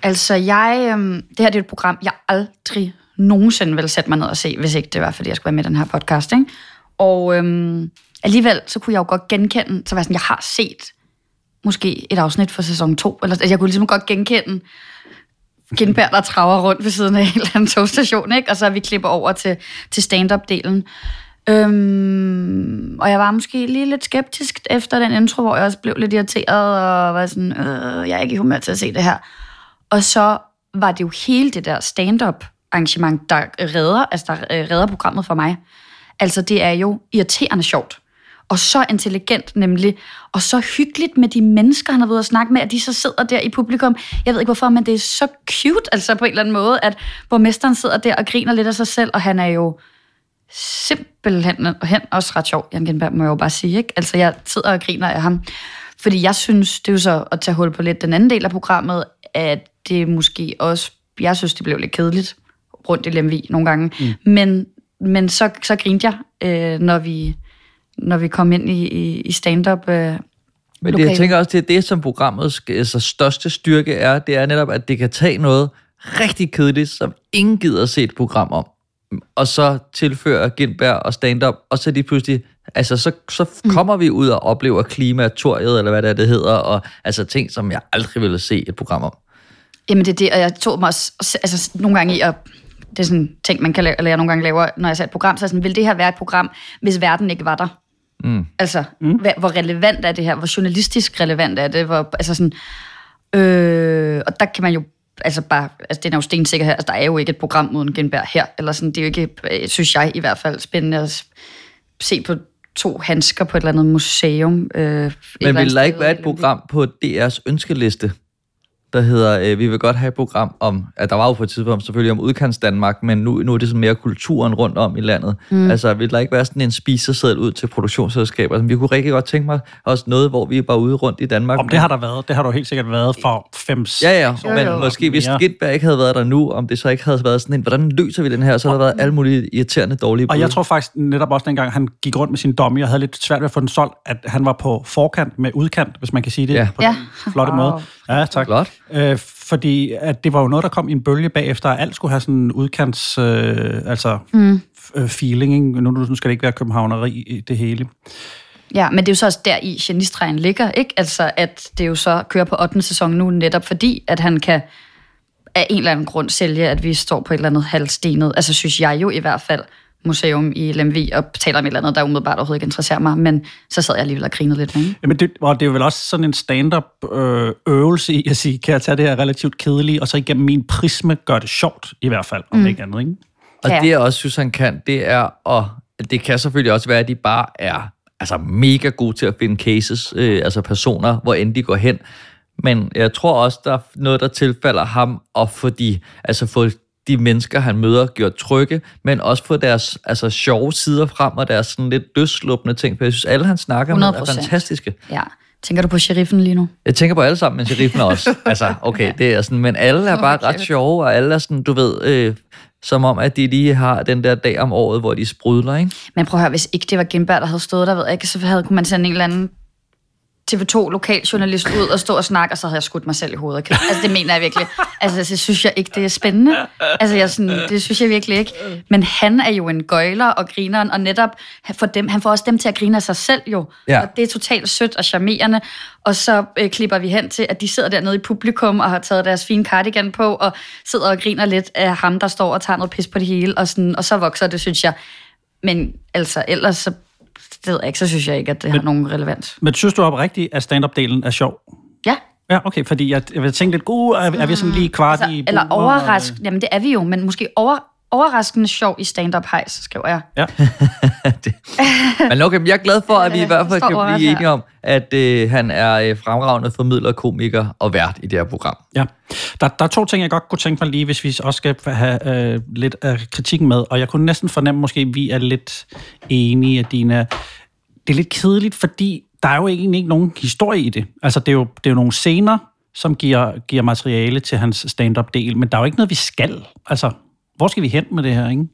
Altså, jeg, øhm, det her det er et program, jeg aldrig nogensinde vil sætte mig ned og se, hvis ikke det var, fordi jeg skulle være med i den her podcast. Ikke? Og øhm, alligevel, så kunne jeg jo godt genkende, så var jeg sådan, jeg har set måske et afsnit fra sæson 2, eller altså, jeg kunne ligesom godt genkende Gindberg, der traver rundt ved siden af en eller anden togstation, ikke? og så vi klipper over til, til stand-up-delen. Øhm, og jeg var måske lige lidt skeptisk efter den intro, hvor jeg også blev lidt irriteret, og var sådan, øh, jeg er ikke i humør til at se det her. Og så var det jo hele det der stand-up arrangement, der redder, altså der øh, redder programmet for mig. Altså det er jo irriterende sjovt. Og så intelligent nemlig, og så hyggeligt med de mennesker, han har været at snakke med, at de så sidder der i publikum. Jeg ved ikke hvorfor, men det er så cute, altså på en eller anden måde, at borgmesteren sidder der og griner lidt af sig selv, og han er jo simpelthen hen også ret sjov, Jan Genberg, må jeg jo bare sige. Ikke? Altså, jeg sidder og griner af ham. Fordi jeg synes, det er jo så at tage hul på lidt den anden del af programmet, at det måske også, jeg synes, det blev lidt kedeligt rundt i Lemvi nogle gange. Mm. Men, men så, så grinte jeg, øh, når, vi, når vi kom ind i, i, i stand-up øh, Men det, jeg tænker også, det er det, som programmets altså, største styrke er, det er netop, at det kan tage noget rigtig kedeligt, som ingen gider at se et program om, og så tilføre Gindberg og stand-up, og så lige pludselig, altså så, så kommer vi ud og oplever klimatoriet, eller hvad det er, det hedder, og altså ting, som jeg aldrig ville se et program om. Jamen det er det, og jeg tog mig også, altså nogle gange i at det er sådan ting, man kan lave, eller jeg nogle gange laver, når jeg ser et program, så er sådan, vil det her være et program, hvis verden ikke var der? Mm. Altså, mm. Hvad, hvor relevant er det her? Hvor journalistisk relevant er det? Hvor, altså sådan, øh, og der kan man jo altså bare, altså det er jo stensikker her, altså der er jo ikke et program uden Genberg her, eller sådan, det er jo ikke, øh, synes jeg i hvert fald, spændende at se på to handsker på et eller andet museum. Øh, Men vil der ikke være et program på DR's ønskeliste, der hedder, øh, vi vil godt have et program om, at der var jo på et tidspunkt selvfølgelig om udkants Danmark, men nu, nu er det sådan mere kulturen rundt om i landet. Mm. Altså, vil der ikke være sådan en spiseseddel ud til produktionsselskaber? Altså, vi kunne rigtig godt tænke mig også noget, hvor vi er bare ude rundt i Danmark. Om det har der været. Det har du helt sikkert været for fem Ja, ja, men måske hvis. Gindberg ikke havde været der nu, om det så ikke havde været sådan en, hvordan løser vi den her, så har der været alle mulige irriterende dårlige Og bud. jeg tror faktisk netop også dengang, han gik rundt med sin dummy, og havde lidt svært ved at få den solgt, at han var på forkant med udkant, hvis man kan sige det Ja. på Ja. den flotte Wow. måde. Ja, tak. Flot. Øh, fordi at det var jo noget, der kom i en bølge bagefter, at alt skulle have sådan en udkants, øh, altså Mm. øh, feeling. Ikke? Nu, nu skal det ikke være københavneri i det hele. Ja, men det er jo så også der i genistregen ligger, ikke? Altså, at det jo så kører på 8. sæson nu, netop fordi, at han kan af en eller anden grund sælge, at vi står på et eller andet halvstenet, altså synes jeg jo i hvert fald, museum i Lemvi, og taler om et eller andet, der umiddelbart overhovedet ikke interesserer mig, men så sad jeg alligevel og grinede lidt med, ikke? Jamen det, og det er vel også sådan en stand-up øh, øvelse i at sige, kan jeg tage det her relativt kedelige, og så igennem min prisme gør det sjovt, i hvert fald, om Mm. ikke andet, ikke? Og Ja. det jeg også synes, han kan, det er, og det kan selvfølgelig også være, at de bare er altså mega gode til at finde cases, øh, altså personer, hvor end de går hen. Men jeg tror også, der er noget, der tilfalder ham, og få de, altså få de mennesker, han møder, gjort trygge, men også få deres altså, sjove sider frem, og deres sådan lidt løsslupende ting. For jeg synes, alle han snakker med er 100%. fantastiske. Ja. Tænker du på sheriffen lige nu? Jeg tænker på alle sammen, men sheriffen også. altså, okay, det er sådan, men alle er bare ret sjove, og alle er sådan, du ved, øh, som om, at de lige har den der dag om året, hvor de sprudler, ikke? Men prøv at høre, hvis ikke det var Gindberg, der havde stået der, ved jeg ikke, så havde, kunne man sende en eller anden TV2 lokaljournalist ud og stå og snakke, og så havde jeg skudt mig selv i hovedet. Altså, det mener jeg virkelig. Altså, det synes jeg ikke, det er spændende. Altså, jeg sådan, det synes jeg virkelig ikke. Men han er jo en gøjler og grineren, og netop for dem, han får også dem til at grine af sig selv jo. Ja. Og det er totalt sødt og charmerende. Og så øh, klipper vi hen til, at de sidder dernede i publikum og har taget deres fine cardigan på, og sidder og griner lidt af ham, der står og tager noget pis på det hele. Og, sådan, og så vokser det, synes jeg. Men altså, ellers så det ved jeg ikke, så synes jeg ikke, at det men, har nogen relevans. Men synes du oprigtigt, at stand-up-delen er sjov? Ja. Ja, okay, fordi jeg, jeg tænkte lidt, uh, er, er vi sådan lige kvart altså, i... Eller overraskende, jamen det er vi jo, men måske over, overraskende sjov i stand-up hejs, skriver jeg. Ja. Men okay, jeg er glad for, at vi i hvert fald kan blive enige om, at øh, han er øh, fremragende formidler, komiker og vært i det her program. Ja. Der, der er to ting, jeg godt kunne tænke mig lige, hvis vi også skal have øh, lidt af kritikken med, og jeg kunne næsten fornemme måske, at vi er lidt enige af dine... Det er lidt kedeligt, fordi der er jo egentlig ikke nogen historie i det. Altså, det er jo, det er jo nogle scener, som giver, giver materiale til hans stand-up-del, men der er jo ikke noget, vi skal. Altså, hvor skal vi hen med det her, ikke?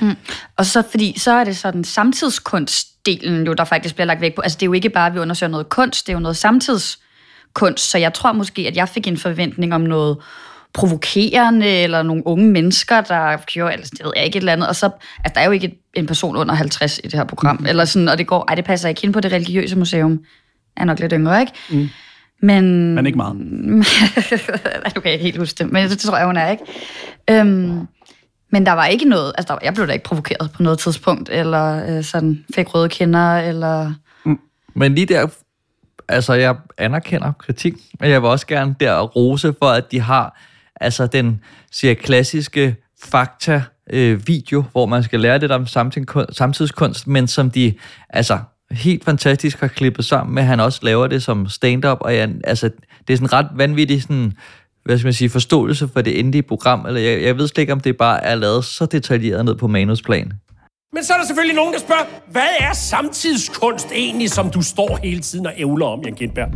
Mm. Og så fordi, så er det sådan samtidskunstdelen jo, der faktisk bliver lagt væk på. Altså det er jo ikke bare, at vi undersøger noget kunst, det er jo noget samtidskunst. Så jeg tror måske, at jeg fik en forventning om noget provokerende, eller nogle unge mennesker, der gjorde, eller det ved jeg ikke, et eller andet. Og så, altså der er jo ikke en person under 50 i det her program, mm. eller sådan, og det går, ej, det passer ikke ind på det religiøse museum. Jeg er nok lidt yngre, ikke? Mm. Men... Men ikke meget. du kan ikke helt huske det, men det tror jeg, hun er, ikke? Øhm, men der var ikke noget, altså der var, jeg blev da ikke provokeret på noget tidspunkt, eller øh, sådan fik røde kinder, eller... Mm. Men lige der, altså jeg anerkender kritik, men jeg vil også gerne der rose for, at de har altså den siger klassiske fakta øh, video, hvor man skal lære lidt om samtidskunst, samtidskunst, men som de altså helt fantastisk har klippet sammen med, han også laver det som stand-up, og jeg, altså, det er sådan ret vanvittigt sådan, hvad skal man sige, forståelse for det endelige program, eller jeg, jeg ved slet ikke, om det bare er lavet så detaljeret ned på manusplan. Men så er der selvfølgelig nogen, der spørger, hvad er samtidskunst egentlig, som du står hele tiden og ævler om, Jan Gindberg?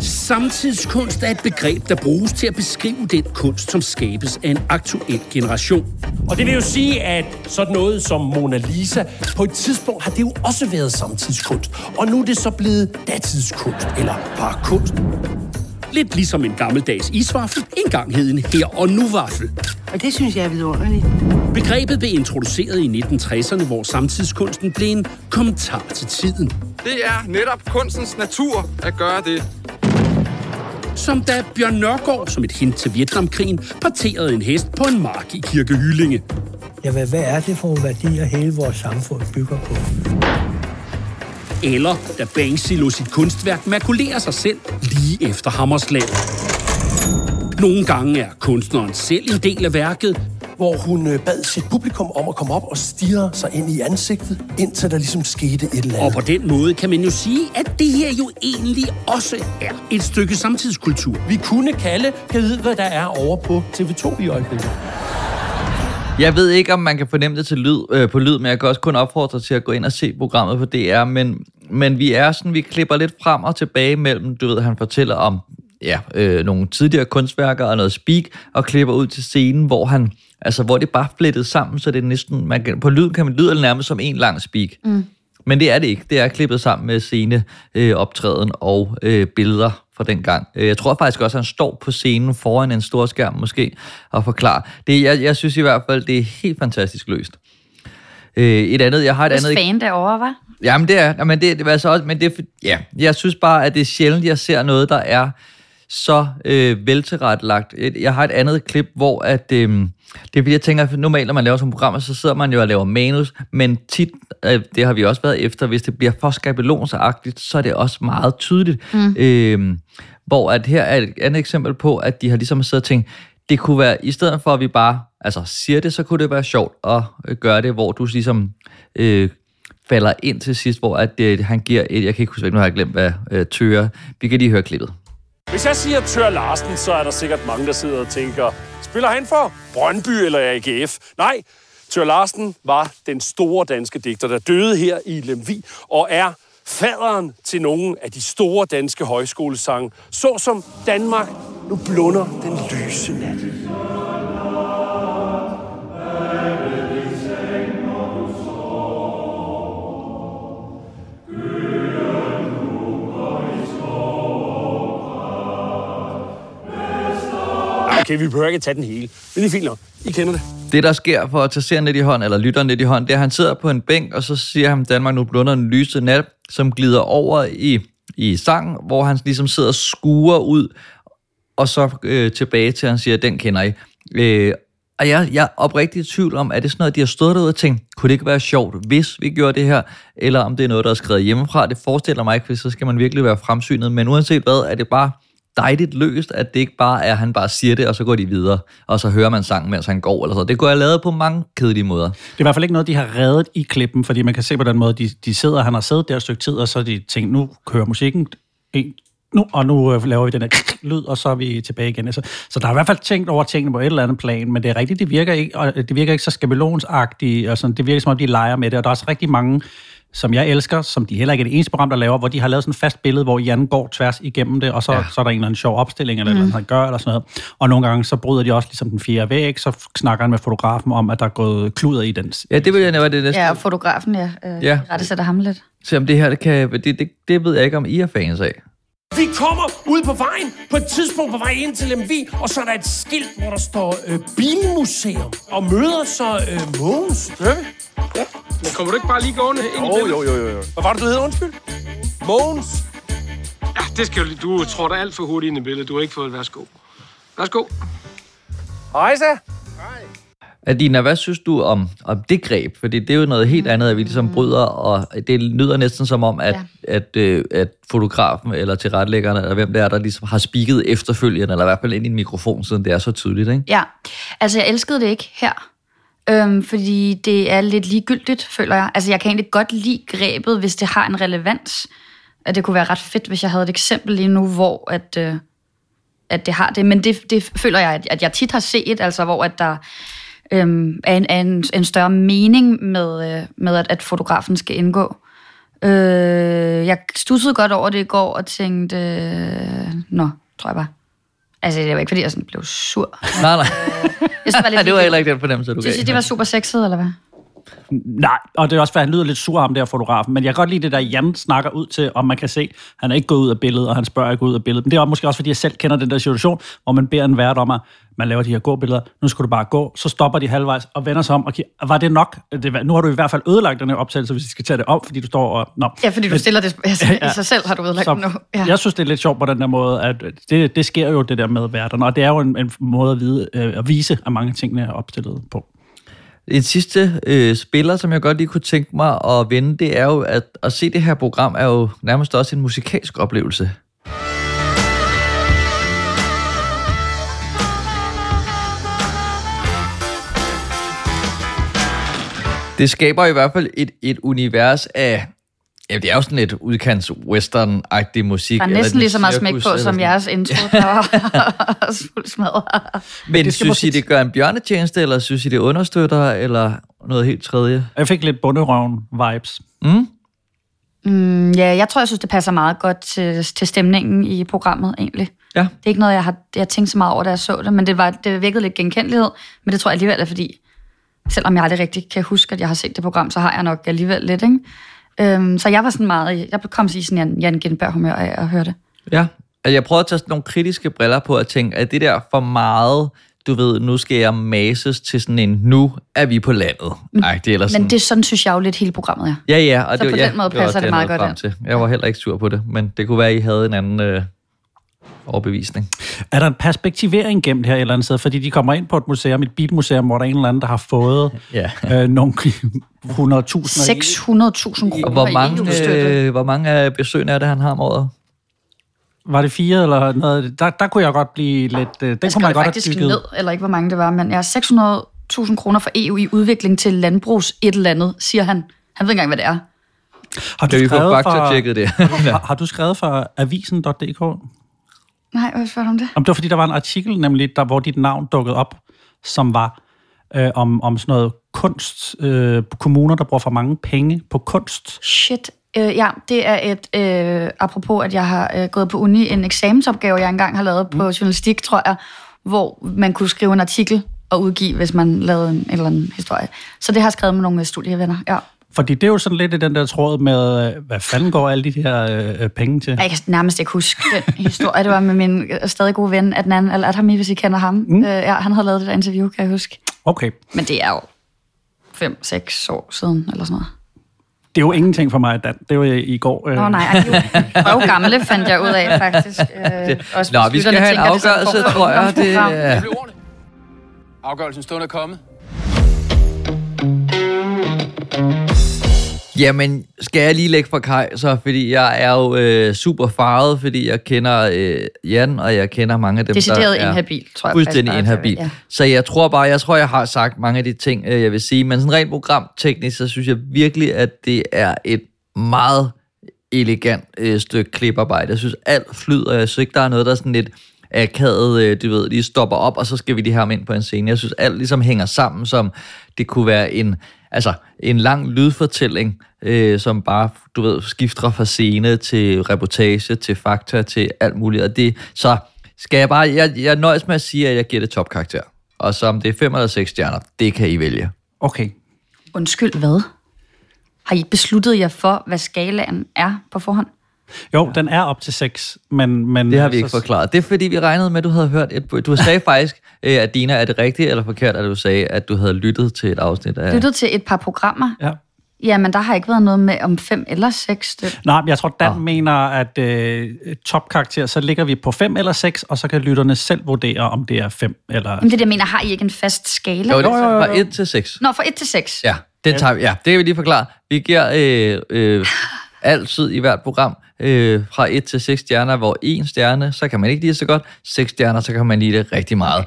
Samtidskunst er et begreb, der bruges til at beskrive den kunst, som skabes af en aktuel generation. Og det vil jo sige, at sådan noget som Mona Lisa, på et tidspunkt har det jo også været samtidskunst. Og nu er det så blevet datidskunst, eller bare kunst. Lidt ligesom en gammeldags isvaffel engang hed en her og nu vaffel. Og det synes jeg er vidunderligt. Begrebet blev introduceret i 1960'erne, hvor samtidskunsten blev en kommentar til tiden. Det er netop kunstens natur at gøre det. Som da Bjørn Nørgaard, som et hint til Vietnamkrigen, parterede en hest på en mark i Kirkehyllinge. Ja, hvad, hvad er det for nogle værdier, hele vores samfund bygger på? Eller da Banksy lå sit kunstværk makulere sig selv lige efter hammerslag. Nogle gange er kunstneren selv en del af værket, hvor hun øh, bad sit publikum om at komme op og stirre sig ind i ansigtet, indtil der ligesom skete et eller andet. Og på den måde kan man jo sige, at det her jo egentlig også er et stykke samtidskultur. Vi kunne kalde, kan vide, hvad der er over på TV2 i øjeblikket. Jeg ved ikke, om man kan fornemme det til lyd, øh, på lyd, men jeg kan også kun opfordre til at gå ind og se programmet på DR, men, men vi er sådan, vi klipper lidt frem og tilbage mellem, du ved, han fortæller om ja, øh, nogle tidligere kunstværker og noget speak, og klipper ud til scenen, hvor han, altså, hvor det bare flettet sammen, så det er næsten, man kan, på lyden kan man lyde nærmest som en lang speak. Mm. Men det er det ikke. Det er klippet sammen med scene, øh, optræden og øh, billeder fra den gang. Øh, Jeg tror faktisk også, at han står på scenen foran en stor skærm måske og forklarer. Det, jeg, jeg synes i hvert fald, det er helt fantastisk løst. Øh, et andet, jeg har et Hvis andet... fan derovre, var? Jamen det er, jamen det, det er altså også, men det ja, jeg synes bare, at det er sjældent, jeg ser noget, der er så øh, veltilrettelagt. Et- Jeg har et andet klip, hvor at, øh, det er fordi, jeg tænker, at normalt, når man laver sådan programmer, så sidder man jo og laver manus, men tit, øh, det har vi også været efter, hvis det bliver for skabelonsagtigt, så er det også meget tydeligt. Mm. Øh, hvor at her er et andet eksempel på, at de har ligesom siddet og tænkt, det kunne være, i stedet for at vi bare altså, siger det, så kunne det være sjovt at øh, gøre det, hvor du ligesom øh, falder ind til sidst, hvor at, øh, han giver et, jeg kan ikke huske, nu har jeg glemt, hvad øh, tører. Vi kan lige høre klippet. Hvis jeg siger Tør Larsen, så er der sikkert mange, der sidder og tænker, spiller han for Brøndby eller AGF? Nej, Tør Larsen var den store danske digter, der døde her i Lemvi, og er faderen til nogle af de store danske højskolesange, såsom Danmark, nu blunder den lyse nat. Okay, vi behøver ikke tage den hele. Men det er fint nok. I kender det. Det, der sker for at tage serien lidt i hånd, eller lytteren lidt i hånd, det er, at han sidder på en bænk, og så siger han, Danmark nu blunder en lyse nat, som glider over i, i sang, hvor han ligesom sidder og skuer ud, og så øh, tilbage til, at han siger, den kender I. Øh, og jeg, jeg er oprigtigt i tvivl om, er det sådan noget, de har stået derude og tænkt, kunne det ikke være sjovt, hvis vi gjorde det her, eller om det er noget, der er skrevet hjemmefra. Det forestiller mig ikke, for så skal man virkelig være fremsynet. Men uanset hvad, er det bare dejligt løst, at det ikke bare er, at han bare siger det, og så går de videre, og så hører man sangen, mens han går, eller så. Det går jeg lavet på mange kedelige måder. Det er i hvert fald ikke noget, de har reddet i klippen, fordi man kan se på den måde, de, de sidder, han har siddet der et stykke tid, og så de tænkt, nu kører musikken, en, nu, og nu øh, laver vi den her lyd, og så er vi tilbage igen. Altså, så der er i hvert fald tænkt over tingene på et eller andet plan, men det er rigtigt, det virker ikke, og det virker ikke så skabelonsagtigt, og sådan, det virker som om, de leger med det, og der er også rigtig mange, som jeg elsker, som de heller ikke er det eneste program, der laver, hvor de har lavet sådan et fast billede, hvor Jan går tværs igennem det, og så, ja. så er der en eller anden sjov opstilling, eller mm. noget, han gør, eller sådan noget. Og nogle gange, så bryder de også ligesom den fjerde væg, så snakker han med fotografen om, at der er gået kluder i den. Ja, det vil jeg nævne, det næste. Ja, fotografen, ja. Øh, ja. Rette sætter ham lidt. Så om det her, det, kan, det, det, det ved jeg ikke, om I er fans af. Vi kommer ud på vejen, på et tidspunkt på vej ind til Lemvi, og så er der et skilt, hvor der står øh, Bilmuseum, og møder så øh, Mogens. Hører vi? Ja. Men kommer du ikke bare lige gående ind Jo, i jo, jo, jo, jo. Hvad var det, du hed? Undskyld. Mogens. Ja, det skal du, du tror da alt for hurtigt ind i billedet. Du har ikke fået et værsgo. Værsgo. Hej, så. Adina, hvad synes du om, om det greb? Fordi det er jo noget helt andet, at vi ligesom bryder, og det lyder næsten som om, at, ja. at, øh, at fotografen eller tilrettelæggeren, eller hvem det er, der ligesom har spiket efterfølgende, eller i hvert fald ind i en mikrofon, siden det er så tydeligt, ikke? Ja, altså jeg elskede det ikke her. Øhm, fordi det er lidt ligegyldigt, føler jeg. Altså jeg kan egentlig godt lide grebet, hvis det har en relevans. At det kunne være ret fedt, hvis jeg havde et eksempel lige nu, hvor at, øh, at det har det. Men det, det føler jeg, at, at jeg tit har set, altså hvor at der øhm, er, en, er en, en større mening med, øh, med at, at fotografen skal indgå. Øh, jeg stussede godt over det i går og tænkte, øh, nå, tror jeg bare. Altså, det var ikke, fordi jeg sådan blev sur. Nej, nej. Jeg synes, det var, lidt det var heller ikke den fornemmelse, du Synes gav. I, det var super sexet, eller hvad? Nej, og det er også, fordi han lyder lidt sur ham der fotografen, men jeg kan godt lide det der, Jan snakker ud til, om man kan se, han er ikke gået ud af billedet, og han spørger ikke ud af billedet. Men det er måske også, fordi jeg selv kender den der situation, hvor man beder en vært om, at man laver de her gåbilleder, nu skal du bare gå, så stopper de halvvejs og vender sig om, og kigger, var det nok? Det, nu har du i hvert fald ødelagt den her optagelse, hvis vi skal tage det op, fordi du står og... Nå. Ja, fordi du stiller det altså, Ja. i sig selv, har du udlagt Så det nu. Ja. Jeg synes, det er lidt sjovt på den der måde, at det, det sker jo det der med værterne, og det er jo en, en måde at, vide, øh, at vise, at mange tingene er opstillet på. En sidste øh, spiller, som jeg godt lige kunne tænke mig at vende, det er jo, at at se det her program er jo nærmest også en musikalsk oplevelse. Det skaber i hvert fald et, et univers af... Ja, det er jo sådan lidt udkants western-agtig musik. Der er eller næsten lige så meget smæk på, som jeres intro, der var også fuld smadret. Men det synes I, det gør en bjørnetjeneste, eller synes I, det understøtter, eller noget helt tredje? Jeg fik lidt bunderøven-vibes. Mm? Mm, ja, jeg tror, jeg synes, det passer meget godt til, til stemningen i programmet, egentlig. Ja. Det er ikke noget, jeg har jeg tænkt så meget over, da jeg så det, men det, var, det virkede lidt genkendelighed, men det tror jeg alligevel er, fordi selvom jeg aldrig rigtig kan huske, at jeg har set det program, så har jeg nok alligevel lidt, ikke? Øhm, så jeg var sådan meget, jeg kom i sådan en Jan Gindberg humør af at høre det. Ja, altså jeg prøvede at tage sådan nogle kritiske briller på at tænke, at det der for meget, du ved, nu skal jeg mases til sådan en, nu er vi på landet. Ej, det er ellers sådan, Men det sådan synes jeg jo lidt hele programmet er. ja, ja, og så det, på ja, den måde det passer det jeg meget godt frem til. Jeg var heller ikke sur på det, men det kunne være, at I havde en anden øh, overbevisning. Er der en perspektivering gemt her et eller andet sted? Fordi de kommer ind på et museum, et bilmuseum, hvor der er en eller anden, der har fået Ja. øh, nogle 100.000 600.000 kroner Og hvor mange, øh, hvor mange af besøgende er det, han har om året? Var det fire eller noget? Der, der kunne jeg godt blive lidt... Øh, den Jeg kunne man det godt faktisk have dykket. ned, eller ikke hvor mange det var, men jeg har 600.000 kroner for EU i udvikling til landbrugs et eller andet, siger han. Han ved ikke engang, hvad det er. Har vi få faktatjekket det? har, har du skrevet for avisen.dk? Nej, hvad spørger du om det? Om det var, fordi der var en artikel, nemlig, der, hvor dit navn dukkede op, som var øh, om, om sådan noget kunst, øh, kommuner, der bruger for mange penge på kunst. Shit. Øh, ja, det er et, øh, apropos at jeg har øh, gået på uni, en eksamensopgave, jeg engang har lavet på journalistik, tror jeg, hvor man kunne skrive en artikel og udgive, hvis man lavede en, en eller anden historie. Så det har jeg skrevet med nogle studievenner, ja. Fordi det er jo sådan lidt i den der tråd med, øh, hvad fanden går alle de her øh, penge til? Jeg kan nærmest ikke huske den historie. Det var med min øh, stadig gode ven, Adnan Al-Adhami, hvis I kender ham. Mm. Øh, ja, han havde lavet det der interview, kan jeg huske. Okay. Men det er jo 5-6 år siden, eller sådan noget. Det er jo ingenting for mig, Dan. Det var i går. Åh øh. oh, nej, ej, de er jo gamle, fandt jeg ud af, faktisk. Øh, det, Nå, vi skal have en afgørelse, tror jeg. Det, det Afgørelsen stående er kommet. Jamen, skal jeg lige lægge fra kaj, så, fordi jeg er jo øh, super farvet, fordi jeg kender øh, Jan, og jeg kender mange af dem, Decideret der er inhabil, tror jeg. fuldstændig inhabil. Ja. Så jeg tror bare, jeg tror, jeg har sagt mange af de ting, øh, jeg vil sige, men sådan rent programteknisk, så synes jeg virkelig, at det er et meget elegant øh, stykke kliparbejde. Jeg synes, alt flyder, jeg synes ikke, der er noget, der er sådan lidt akavet, øh, du ved, lige stopper op, og så skal vi lige have ham ind på en scene. Jeg synes, alt ligesom hænger sammen, som det kunne være en, altså, en lang lydfortælling, øh, som bare, du ved, skifter fra scene til reportage, til fakta, til alt muligt. Og det, så skal jeg bare, jeg, jeg nøjes med at sige, at jeg giver det topkarakter. Og så om det er fem eller seks stjerner, det kan I vælge. Okay. Undskyld, hvad? Har I besluttet jer for, hvad skalaen er på forhånd? Jo, den er op til 6, men... men det har vi ikke så... forklaret. Det er fordi, vi regnede med, at du havde hørt et... Du sagde faktisk, øh, at Dina, er det rigtigt eller forkert, at du sagde, at du havde lyttet til et afsnit af... Lyttet til et par programmer? Ja. Ja, men der har ikke været noget med om fem eller seks. Det... Nej, men jeg tror, Dan oh. mener, at øh, topkarakter, så ligger vi på fem eller seks, og så kan lytterne selv vurdere, om det er fem eller... Jamen det, jeg mener, har I ikke en fast skala? Jo, det er fra 1 til 6. Nå, fra 1 til 6. Ja, det tager vi. Ja, det kan vi lige forklare. Vi giver øh, øh, altid i hvert program øh, fra 1 til 6 stjerner, hvor en stjerne, så kan man ikke lide så godt. 6 stjerner, så kan man lide det rigtig meget.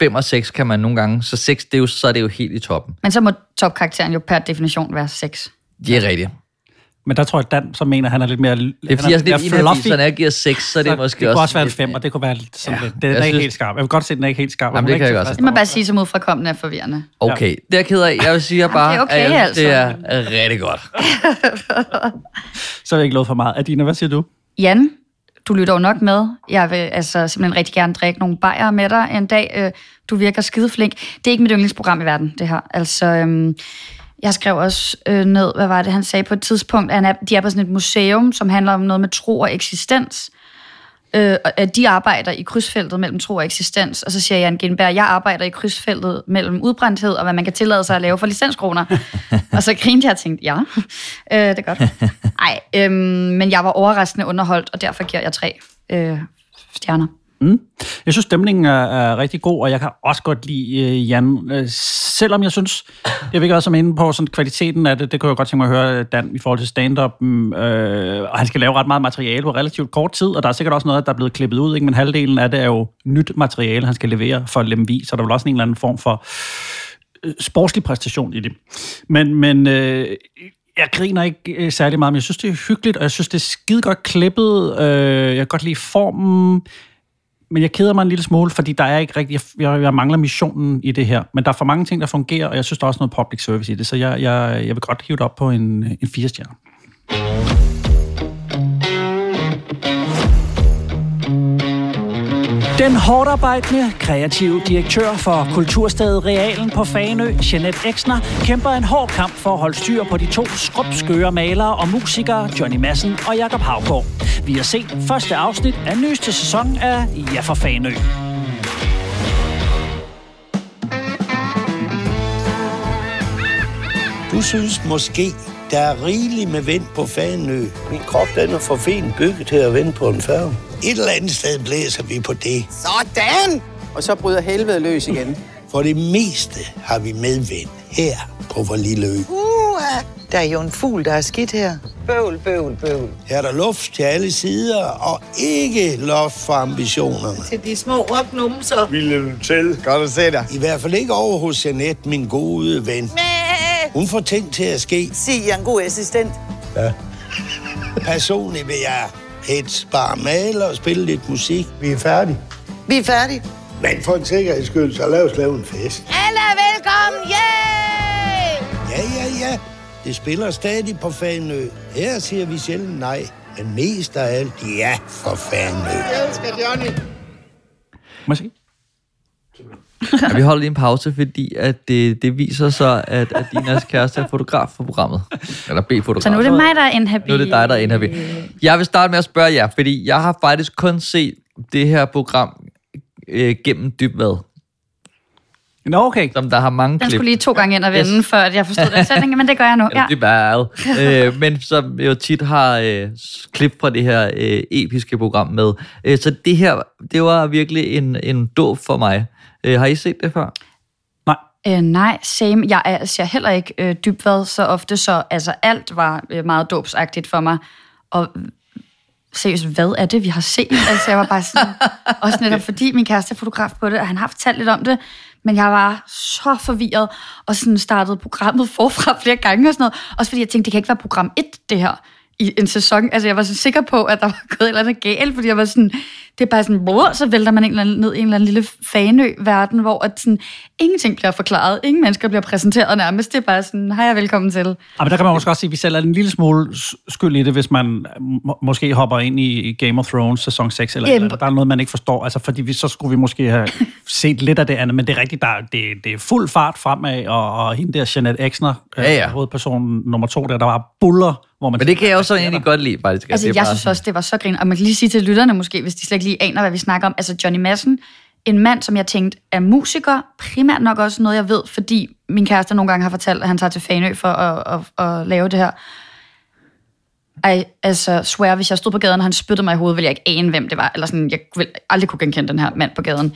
5 og 6 kan man nogle gange, så 6, det er jo, så er det jo helt i toppen. Men så må topkarakteren jo per definition være 6. Det er rigtigt. Men der tror jeg, Dan så mener, at han er lidt mere Det er fordi, jeg er lidt inhabil, så når jeg giver 6, så er det så måske det også... Det kunne også være en 5, og det kunne være sådan ja, lidt. Det er ikke synes... helt skarp. Jeg vil godt se, at den er ikke helt skarp. Jamen, det kan jeg også. Det må bare sige, som udfrakommende er forvirrende. Okay, det er jeg ked af. Jeg vil sige bare, det er okay, at altså. det er rigtig godt. så har jeg ikke lovet for meget. Adina, hvad siger du? Jan, du lytter jo nok med. Jeg vil altså simpelthen rigtig gerne drikke nogle bajer med dig en dag. Øh, du virker skideflink. Det er ikke mit yndlingsprogram i verden, det her. Altså, øhm, jeg skrev også øh, ned, hvad var det, han sagde på et tidspunkt, at han er, de er på sådan et museum, som handler om noget med tro og eksistens. Øh, at de arbejder i krydsfeltet mellem tro og eksistens. Og så siger Jan Genberg, jeg arbejder i krydsfeltet mellem udbrændthed og hvad man kan tillade sig at lave for licenskroner. og så grinte jeg og tænkte, ja, øh, det er godt. Nej, øh, men jeg var overraskende underholdt, og derfor giver jeg tre øh, stjerner. Mm. Jeg synes, stemningen er, er rigtig god, og jeg kan også godt lide øh, Jan. Øh, selvom jeg synes, jeg vil ikke også inde på sådan, kvaliteten af det, det kunne jeg godt tænke mig at høre øh, Dan i forhold til stand-up. Mm, øh, og han skal lave ret meget materiale på relativt kort tid, og der er sikkert også noget, der er blevet klippet ud, ikke? men halvdelen af det er jo nyt materiale, han skal levere for Lemvi, så der er vel også en eller anden form for øh, sportslig præstation i det. Men, men øh, jeg griner ikke øh, særlig meget, men jeg synes, det er hyggeligt, og jeg synes, det er skide godt klippet. Øh, jeg kan godt lide formen men jeg keder mig en lille smule, fordi der er ikke rigtig, jeg, jeg mangler missionen i det her. Men der er for mange ting, der fungerer, og jeg synes, der er også noget public service i det, så jeg, jeg, jeg vil godt hive det op på en, en fire stjerne. Den hårdarbejdende, kreative direktør for Kulturstedet Realen på Faneø, Jeanette Exner, kæmper en hård kamp for at holde styr på de to skrubskøre malere og musikere, Johnny Madsen og Jakob Havgård. Vi har set første afsnit af nyeste sæson af Ja for Faneø. Du synes måske, der er rigeligt med vind på Fanø. Min krop den er for fint bygget til at vende på en færge. Et eller andet sted blæser vi på det. Sådan! Og så bryder helvede løs igen. For det meste har vi medvind her på vor lille ø. Uh, der er jo en fugl, der er skidt her. Bøvl, bøvl, bøvl. Her er der luft til alle sider, og ikke loft for ambitionerne. Til de små rocknumser. Ville til. Godt at se dig. I hvert fald ikke over hos Jeanette, min gode ven. Mæh! Hun får ting til at ske. Sig, jeg er en god assistent. Ja. Personligt vil jeg helst bare male og spille lidt musik. Vi er færdige. Vi er færdige. Men for en sikkerheds skyld, så lad os lave en fest. Alle er velkommen, yeah! Ja, ja, ja. Det spiller stadig på Fanø. Her siger vi sjældent nej, men mest af alt ja for Fanø. Jeg elsker Johnny. Må jeg? Ja, vi holder lige en pause, fordi at det, det viser sig, at, at Dinas kæreste er fotograf for programmet. Eller B-fotograf. Så nu er det mig, der er inhabil. Nu er det dig, der er inhabil. Jeg vil starte med at spørge jer, fordi jeg har faktisk kun set det her program øh, gennem dybvad. Nå, okay. Som der har mange Den klip. skulle lige to gange ind og vende, yes. før at jeg forstod den sætning, men det gør jeg nu. Ja. Ja. Dybvad. øh, men som jo tit har øh, klip fra det her øh, episke program med. Øh, så det her, det var virkelig en, en dåb for mig. Øh, har I set det før? Øh, nej, same. Jeg er, ser heller ikke øh, dybvad så ofte, så altså, alt var øh, meget dåbsagtigt for mig. Og øh, seriøst, hvad er det, vi har set? Altså, jeg var bare sådan, også netop fordi min kæreste er fotograf på det, og han har fortalt lidt om det, men jeg var så forvirret, og sådan startede programmet forfra flere gange og sådan noget. Også fordi jeg tænkte, det kan ikke være program 1, det her, i en sæson. Altså, jeg var så sikker på, at der var gået et eller andet galt, fordi jeg var sådan, det er bare sådan, bror, så vælter man en eller anden, ned i en eller anden lille fanø-verden, hvor at sådan, ingenting bliver forklaret, ingen mennesker bliver præsenteret nærmest, det er bare sådan, hej og velkommen til. Ja, men der kan man måske også sige, at vi selv er en lille smule skyld i det, hvis man må, måske hopper ind i Game of Thrones sæson 6, eller, Jamen. eller der er noget, man ikke forstår. Altså, fordi vi, så skulle vi måske have set lidt af det andet, men det er rigtigt, der, er- det, det er fuld fart fremad, og, og hende der, Jeanette Exner, Ja, ja. øh, hovedpersonen nummer to, der, der var buller, hvor man... Men det kan jeg også egentlig godt lide, faktisk. Altså, det jeg synes også, det var så grin. Og man kan lige sige til lytterne måske, hvis de slet ikke lige aner, hvad vi snakker om. Altså, Johnny Madsen, en mand, som jeg tænkte er musiker, primært nok også noget, jeg ved, fordi min kæreste nogle gange har fortalt, at han tager til Fanø for at, at, at lave det her. Ej, altså, swear, hvis jeg stod på gaden, og han spyttede mig i hovedet, ville jeg ikke ane, hvem det var. Eller sådan, jeg ville aldrig kunne genkende den her mand på gaden.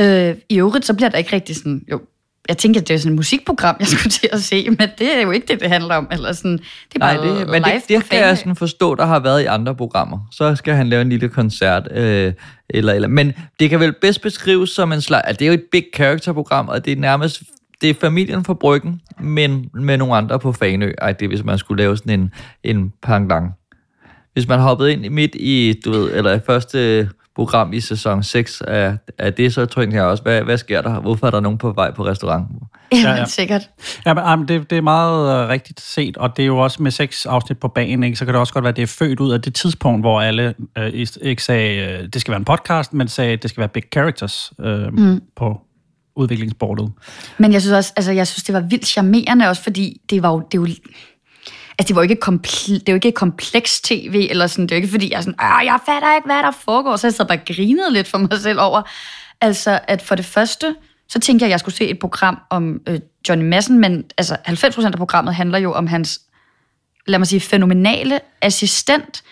Øh, I øvrigt, så bliver der ikke rigtig sådan, jo, jeg tænker, at det er sådan et musikprogram, jeg skulle til at se, men det er jo ikke det, det handler om. Eller sådan, det er bare Nej, det, men det, live det på kan jeg sådan forstå, der har været i andre programmer. Så skal han lave en lille koncert. Øh, eller, eller. Men det kan vel bedst beskrives som en slags... Altså, det er jo et big character-program, og det er nærmest... Det er familien fra Bryggen, men med nogle andre på Fanø. Ej, det er, hvis man skulle lave sådan en, en pangdang. Hvis man hoppede ind midt i, du ved, eller første program i sæson 6 af, af det, så tænkte jeg også, hvad, hvad sker der? Hvorfor er der nogen på vej på restaurant? Jamen, ja. sikkert. Ja, men, jamen, det, det er meget uh, rigtigt set, og det er jo også med seks afsnit på banen, ikke? så kan det også godt være, at det er født ud af det tidspunkt, hvor alle uh, ikke sagde, uh, det skal være en podcast, men sagde, at det skal være big characters uh, Mm. på udviklingsbordet. Men jeg synes også, altså jeg synes, det var vildt charmerende også, fordi det var jo, det var, altså det var jo ikke, komple- det var ikke kompleks tv, eller sådan, det er ikke fordi, jeg er sådan, "Ah, jeg fatter ikke, hvad der foregår, så jeg sad bare og grinede lidt for mig selv over, altså at for det første, så tænkte jeg, at jeg skulle se et program om øh, Johnny Madsen, men altså 90% af programmet handler jo om hans, lad mig sige, fænomenale assistent,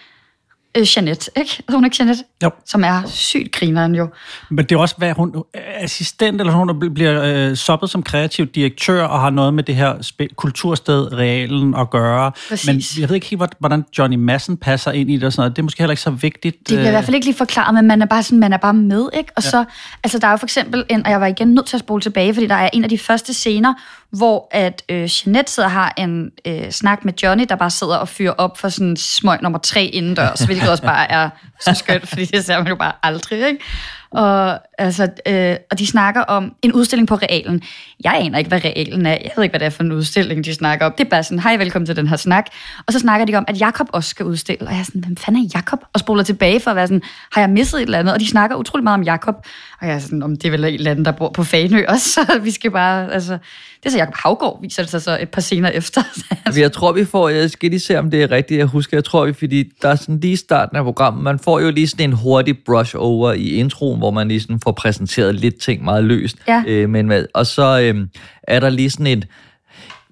øh, Jeanette, ikke? Hun er ikke Jeanette? Jo. Som er sygt grineren jo. Men det er også, hvad hun assistent, eller hun der bliver øh, soppet som kreativ direktør, og har noget med det her spe- kultursted, realen at gøre. Præcis. Men jeg ved ikke helt, hvor- hvordan Johnny Madsen passer ind i det og sådan noget. Det er måske heller ikke så vigtigt. Det bliver i hvert fald ikke lige forklaret, men man er bare, sådan, man er bare med, ikke? Og ja. så, altså der er jo for eksempel, en, og jeg var igen nødt til at spole tilbage, fordi der er en af de første scener, hvor at øh, Jeanette sidder og har en øh, snak med Johnny, der bare sidder og fyrer op for sådan smøg nummer tre indendørs, hvilket også bare er så skønt, fordi det ser man jo bare aldrig, ikke? Og, altså, øh, og de snakker om en udstilling på realen. Jeg aner ikke, hvad realen er. Jeg ved ikke, hvad det er for en udstilling, de snakker om. Det er bare sådan, hej, velkommen til den her snak. Og så snakker de om, at Jakob også skal udstille. Og jeg er sådan, hvem fanden er Jakob? Og spoler tilbage for at være sådan, har jeg misset et eller andet? Og de snakker utrolig meget om Jakob. Og jeg er sådan, om det er vel et eller andet, der bor på Fanø også. Så vi skal bare, altså... Det er så Jakob Havgård, viser det sig så et par scener efter. Altså, jeg tror, vi får... Jeg skal lige se, om det er rigtigt. Jeg husker, jeg tror, vi, fordi der er sådan lige starten af programmet, man får jo lige sådan en hurtig brush over i introen, hvor man lige sådan får præsenteret lidt ting meget løst. Ja. Øh, men, hvad- og så øh, er der lige sådan et,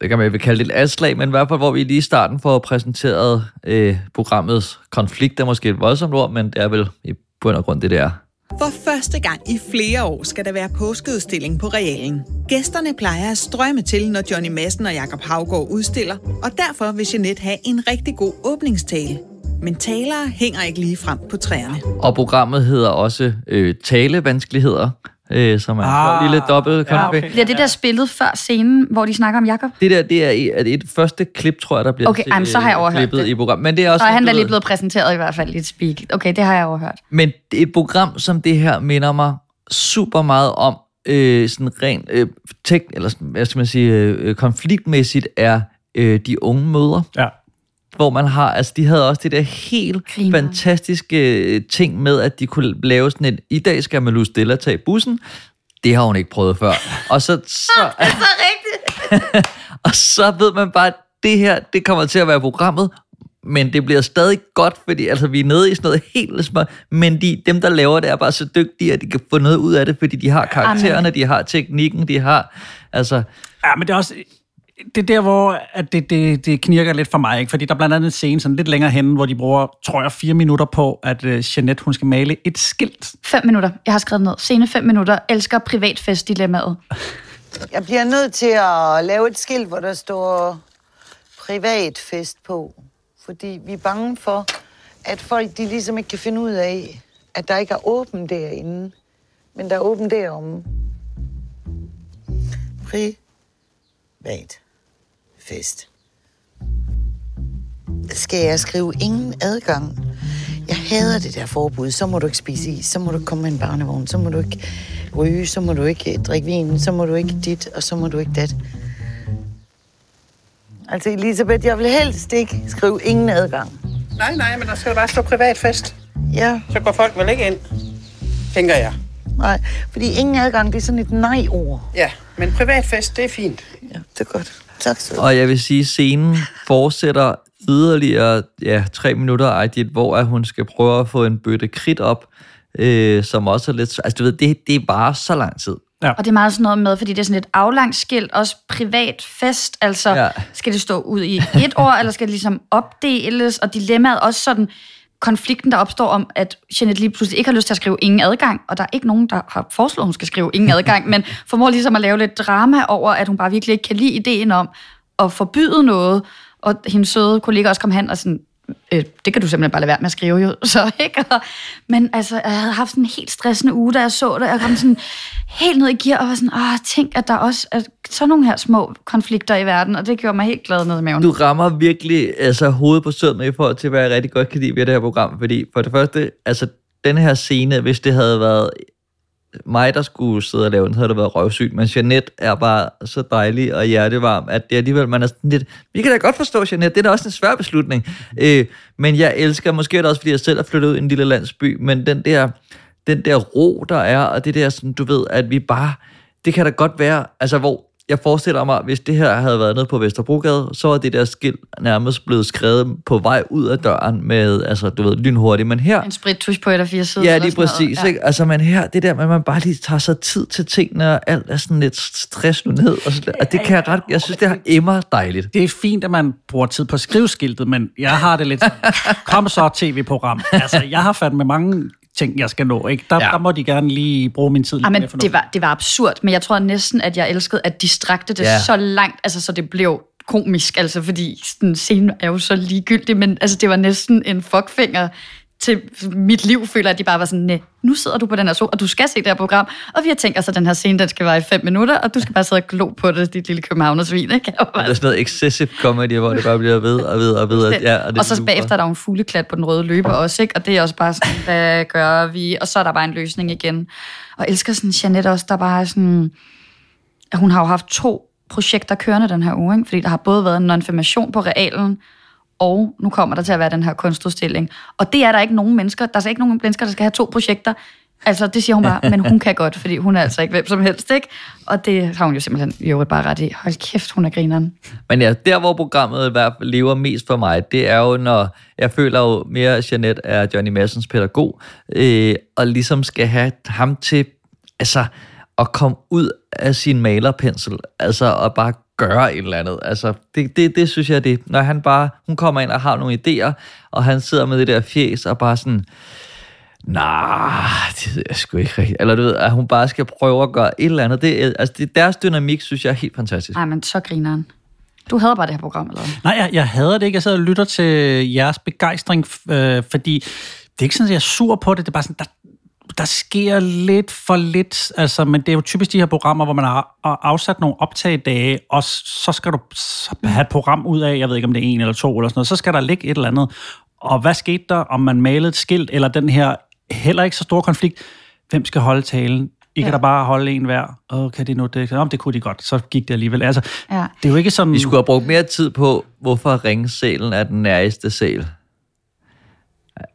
det kan man jo kalde det et adslag, men i hvert fald, hvor vi lige i starten får præsenteret øh, programmets konflikt, er måske et voldsomt ord, men det er vel i bund og grund det der. For første gang i flere år skal der være påskeudstilling på Realen. Gæsterne plejer at strømme til, når Johnny Madsen og Jakob Havgård udstiller, og derfor vil Jeanette have en rigtig god åbningstale. Men talere hænger ikke lige frem på træerne. Og programmet hedder også øh, Talevanskeligheder, øh, som er Ah, en lille dobbelt ja, okay. Bliver det der spillet før scenen, hvor de snakker om Jakob? Det der, det er et, er et første klip, tror jeg, der bliver Okay, men så har jeg overhørt klippet det. i programmet. Men det er også Så er han da lige blevet præsenteret i hvert fald i et speak. Okay, det har jeg overhørt. Men et program som det her minder mig super meget om øh, sådan rent øh, tek, eller sådan, hvad skal man sige, øh, konfliktmæssigt er øh, de unge møder. Ja. Hvor man har, altså de havde også det der helt Griner. fantastiske øh, ting med, at de kunne lave sådan en, i dag skal Malou Stella tage bussen, det har hun ikke prøvet før. Og så, så, Det er så rigtigt. og så ved man bare, at det her, det kommer til at være programmet, men det bliver stadig godt, fordi altså, vi er nede i sådan noget helt smart, men de, dem, der laver det, er bare så dygtige, at de kan få noget ud af det, fordi de har karaktererne, de har teknikken, de har, altså... Ja, men det er også... Det er der, hvor at det, det, det knirker lidt for mig, ikke? fordi der er blandt andet en scene sådan lidt længere henne, hvor de bruger, tror jeg, fire minutter på, at uh, Jeanette, hun skal male et skilt. Fem minutter. Jeg har skrevet ned. Scene fem minutter. Elsker privatfest-dilemmaet. Jeg bliver nødt til at lave et skilt, hvor der står privatfest på. Fordi vi er bange for, at folk de ligesom ikke kan finde ud af, at der ikke er åben derinde. Men der er åben deromme. Privat fest. Skal jeg skrive ingen adgang? Jeg hader det der forbud. Så må du ikke spise is, så må du ikke komme med en barnevogn, så må du ikke ryge, så må du ikke drikke vin, så må du ikke dit, og så må du ikke dat. Altså Elisabeth, jeg vil helst ikke skrive ingen adgang. Nej, nej, men der skal jo bare stå privat fest. Ja. Så går folk vel ikke ind, tænker jeg. Nej, fordi ingen adgang, det er sådan et nej-ord. Ja, men privat fest, det er fint. Ja, det er godt. Tak skal du Og jeg vil sige, at scenen fortsætter yderligere ja, tre minutter, hvor at hun skal prøve at få en bøtte kridt op, øh, som også er lidt... Altså, du ved, det, det er bare så lang tid. Ja. Og det er meget sådan noget med, fordi det er sådan et aflangt skilt, også privat fest, altså ja. skal det stå ud i et år, eller skal det ligesom opdeles, og dilemmaet også sådan, konflikten, der opstår om, at Jeanette lige pludselig ikke har lyst til at skrive ingen adgang, og der er ikke nogen, der har foreslået, at hun skal skrive ingen adgang, men formår ligesom at lave lidt drama over, at hun bare virkelig ikke kan lide ideen om at forbyde noget, og hendes søde kollega også kom hen og sådan, øh, det kan du simpelthen bare lade være med at skrive jo, så ikke? Og, men altså, jeg havde haft sådan en helt stressende uge, da jeg så det, jeg kom sådan helt ned i gear og var sådan, åh, tænk, at der også er sådan nogle her små konflikter i verden, og det gjorde mig helt glad ned i maven. Du rammer virkelig altså, hovedet på sømmet i forhold til, hvad jeg rigtig godt kan lide ved det her program. Fordi for det første, altså den her scene, hvis det havde været mig, der skulle sidde og lave den, havde det været røvsygt. Men Jeanette er bare så dejlig og hjertevarm, at det alligevel, man er sådan lidt... Vi kan da godt forstå, Jeanette, det er da også en svær beslutning. Øh, men jeg elsker, måske er det også, fordi jeg selv er flyttet ud i en lille landsby, men den der, den der ro, der er, og det der, sådan, du ved, at vi bare... Det kan da godt være, altså hvor jeg forestiller mig, hvis det her havde været nede på Vesterbrogade, så var det der skilt nærmest blevet skrevet på vej ud af døren med, altså du ved, lynhurtigt. Men her, En sprittusch på et af fire sider. Ja, lige noget. præcis. Ja. Ikke? Altså, men her, det der med, at man bare lige tager sig tid til tingene, og alt er sådan lidt stress nu ned. Og, sådan, og det kan jeg ret... Jeg synes, det har emmer dejligt. Det er fint, at man bruger tid på at skrive skiltet, men jeg har det lidt sådan, kom så tv-program. Altså, jeg har fandme mange ting, jeg skal nå. Ikke? Der, ja. der må de gerne lige bruge min tid lidt Ja, men mere fornuftigt. det var, det var absurd, men jeg tror næsten, at jeg elskede, at de strakte det Ja. ja. så langt, altså så det blev komisk, altså fordi sådan, scenen er jo så ligegyldig, men altså det var næsten en fuckfinger til mit liv, føler at de bare var sådan, "Næ, nu sidder du på den her so, og du skal se det her program, og vi har tænkt os, at den her scene, den skal være i fem minutter, og du skal bare sidde og glo på det, dit lille københavnersvin, ikke? Og, Og der er sådan noget excessive comedy, hvor det bare bliver ved og ved og ved. Ja, og, det og så super. bagefter er der jo en fugleklat på den røde løber også, ikke? Og det er også bare sådan, hvad gør vi? Og så er der bare en løsning igen. Og elsker sådan Jeanette også, der bare er sådan... At hun har jo haft to projekter kørende den her uge, ikke? Fordi der har både været en information på realen, og nu kommer der til at være den her kunstudstilling. Og det er der ikke nogen mennesker, der er ikke nogen mennesker, der skal have to projekter. Altså, det siger hun bare, men hun kan godt, fordi hun er altså ikke hvem som helst, ikke? Og det har hun jo simpelthen i øvrigt bare ret i. Hold kæft, hun er grineren. Men ja, der hvor programmet i hvert fald lever mest for mig, det er jo, når jeg føler jo mere, at Jeanette er Johnny Massens pædagog, øh, og ligesom skal have ham til altså, at komme ud af sin malerpensel, altså og bare gøre et eller andet. Altså, det, det, det synes jeg, det Når han bare, hun kommer ind og har nogle idéer, og han sidder med det der fjes og bare sådan, nej, det ved jeg sgu ikke rigtigt. Eller du ved, at hun bare skal prøve at gøre et eller andet. Det, er- altså, det, deres dynamik, synes jeg er helt fantastisk. Ej, men så grineren. Du havde bare det her program, eller hvad? Nej, jeg, jeg hader det ikke. Jeg sidder og lytter til jeres begejstring, øh, fordi det er ikke sådan, at jeg er sur på det. Det er bare sådan, der, der sker lidt for lidt. Altså, men det er jo typisk de her programmer, hvor man har afsat nogle optagedage, og så skal du så have et program ud af, jeg ved ikke, om det er en eller to eller sådan noget, så skal der ligge et eller andet. Og hvad skete der, om man malede et skilt, eller den her heller ikke så store konflikt? Hvem skal holde talen? I kan Ja. da bare holde en hver. Åh, kan de nu det? Om det kunne de godt. Så gik det alligevel. Altså, Ja. det er jo ikke sådan... Vi skulle have brugt mere tid på, hvorfor ringsælen er den nærmeste sæl.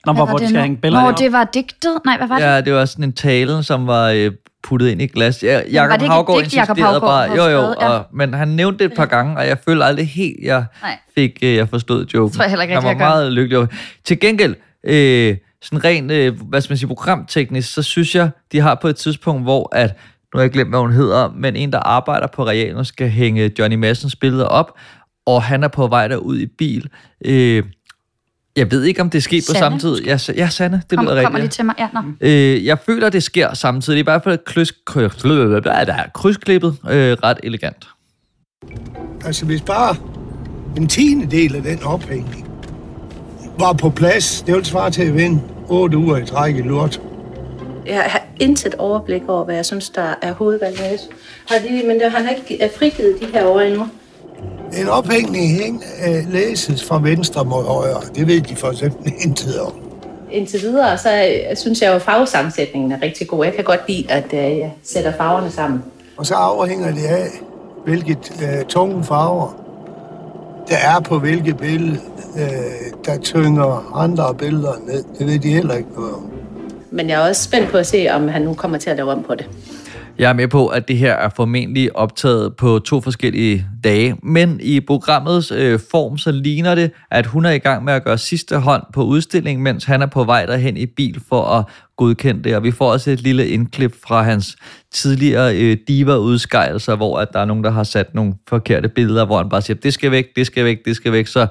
Nå, Hvad var det nu? Nå, det var digtet? Nej, hvad var det? Ja, det var sådan en tale, som var øh, puttet ind i glas. Ja, var Jakob det Havgaard digt, Jacob bare, jo jo, skrevet? Ja. og, men han nævnte det et par gange, og jeg følte aldrig helt, jeg Nej. fik, øh, jeg forstod joken. Tror jeg heller ikke Han var jeg gør. meget lykkelig over. Til gengæld, øh, sådan rent, øh, hvad skal man sige, programteknisk, så synes jeg, de har på et tidspunkt, hvor at, nu har jeg glemt, hvad hun hedder, men en, der arbejder på Realen, skal hænge Johnny Madsens billeder op, og han er på vej derud i bil. Øh, jeg ved ikke, om det er sket på samme tid. Ja, ja, Sanne, det Kom, lyder kommer lige rigtigt. til mig. Ja, nå. Øh, jeg føler, det sker samtidig. Det er i hvert fald kryds, kryds, krydsklippet øh, ret elegant. Altså, hvis bare en tiende del af den ophængning var på plads, det ville svare til at vinde 8 uger i træk i lort. Jeg har intet overblik over, hvad jeg synes, der er hovedvalget. Har de, men der, han har ikke øh, frigivet de her år endnu. En ophængning hæng, øh, læses fra venstre mod højre. Det ved de for eksempel intet om. Indtil videre, så øh, synes jeg jo, at farvesammensætningen er rigtig god. Jeg kan godt lide, at øh, jeg sætter farverne sammen. Og så afhænger det af, hvilket øh, tunge farver der er på hvilket billede, øh, der tynger andre billeder ned. Det ved de heller ikke noget om. Men jeg er også spændt på at se, om han nu kommer til at lave om på det. Jeg er med på, at det her er formentlig optaget på to forskellige dage, men i programmets øh, form, så ligner det, at hun er i gang med at gøre sidste hånd på udstillingen, mens han er på vej derhen i bil for at godkende det. Og vi får også et lille indklip fra hans tidligere øh, diva-udskejelser, hvor at der er nogen, der har sat nogle forkerte billeder, hvor han bare siger, det skal væk, det skal væk, det skal væk. Så,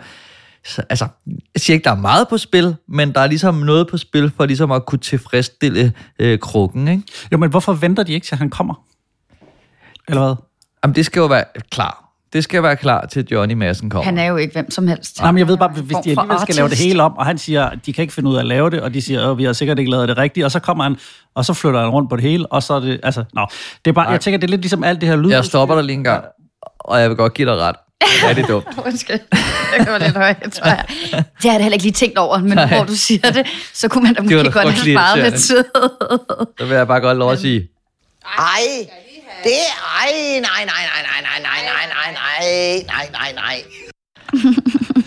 så altså, jeg siger ikke, der er meget på spil, men der er ligesom noget på spil for ligesom at kunne tilfredsstille øh, krukken, ikke? Jo, men hvorfor venter de ikke til, han kommer? Eller hvad? Jamen, det skal jo være klar. Det skal være klar til Johnny Madsen kommer. Han er jo ikke hvem som helst. Nej, men jeg ved bare, hvis de alligevel skal lave det hele om, og han siger, at de kan ikke finde ud af at lave det, og de siger, at vi har sikkert ikke lavet det rigtigt, og så kommer han, og så flytter han rundt på det hele, og så er det, altså, nå. Det er bare, Nej. jeg tænker, det er lidt ligesom alt det her lyd. Jeg stopper dig lige en gang, og jeg vil godt give dig ret. Det er det dumt. Undskyld. Det var lidt højt, tror jeg. Det har jeg da heller ikke lige tænkt over, men Nej. hvor du siger det, så kunne man da måske godt have sparet lidt tid. Så vil jeg bare godt lov at sige, Ej, det ej, nej, nej, nej, nej, nej, nej, nej, nej, nej, nej, nej, nej.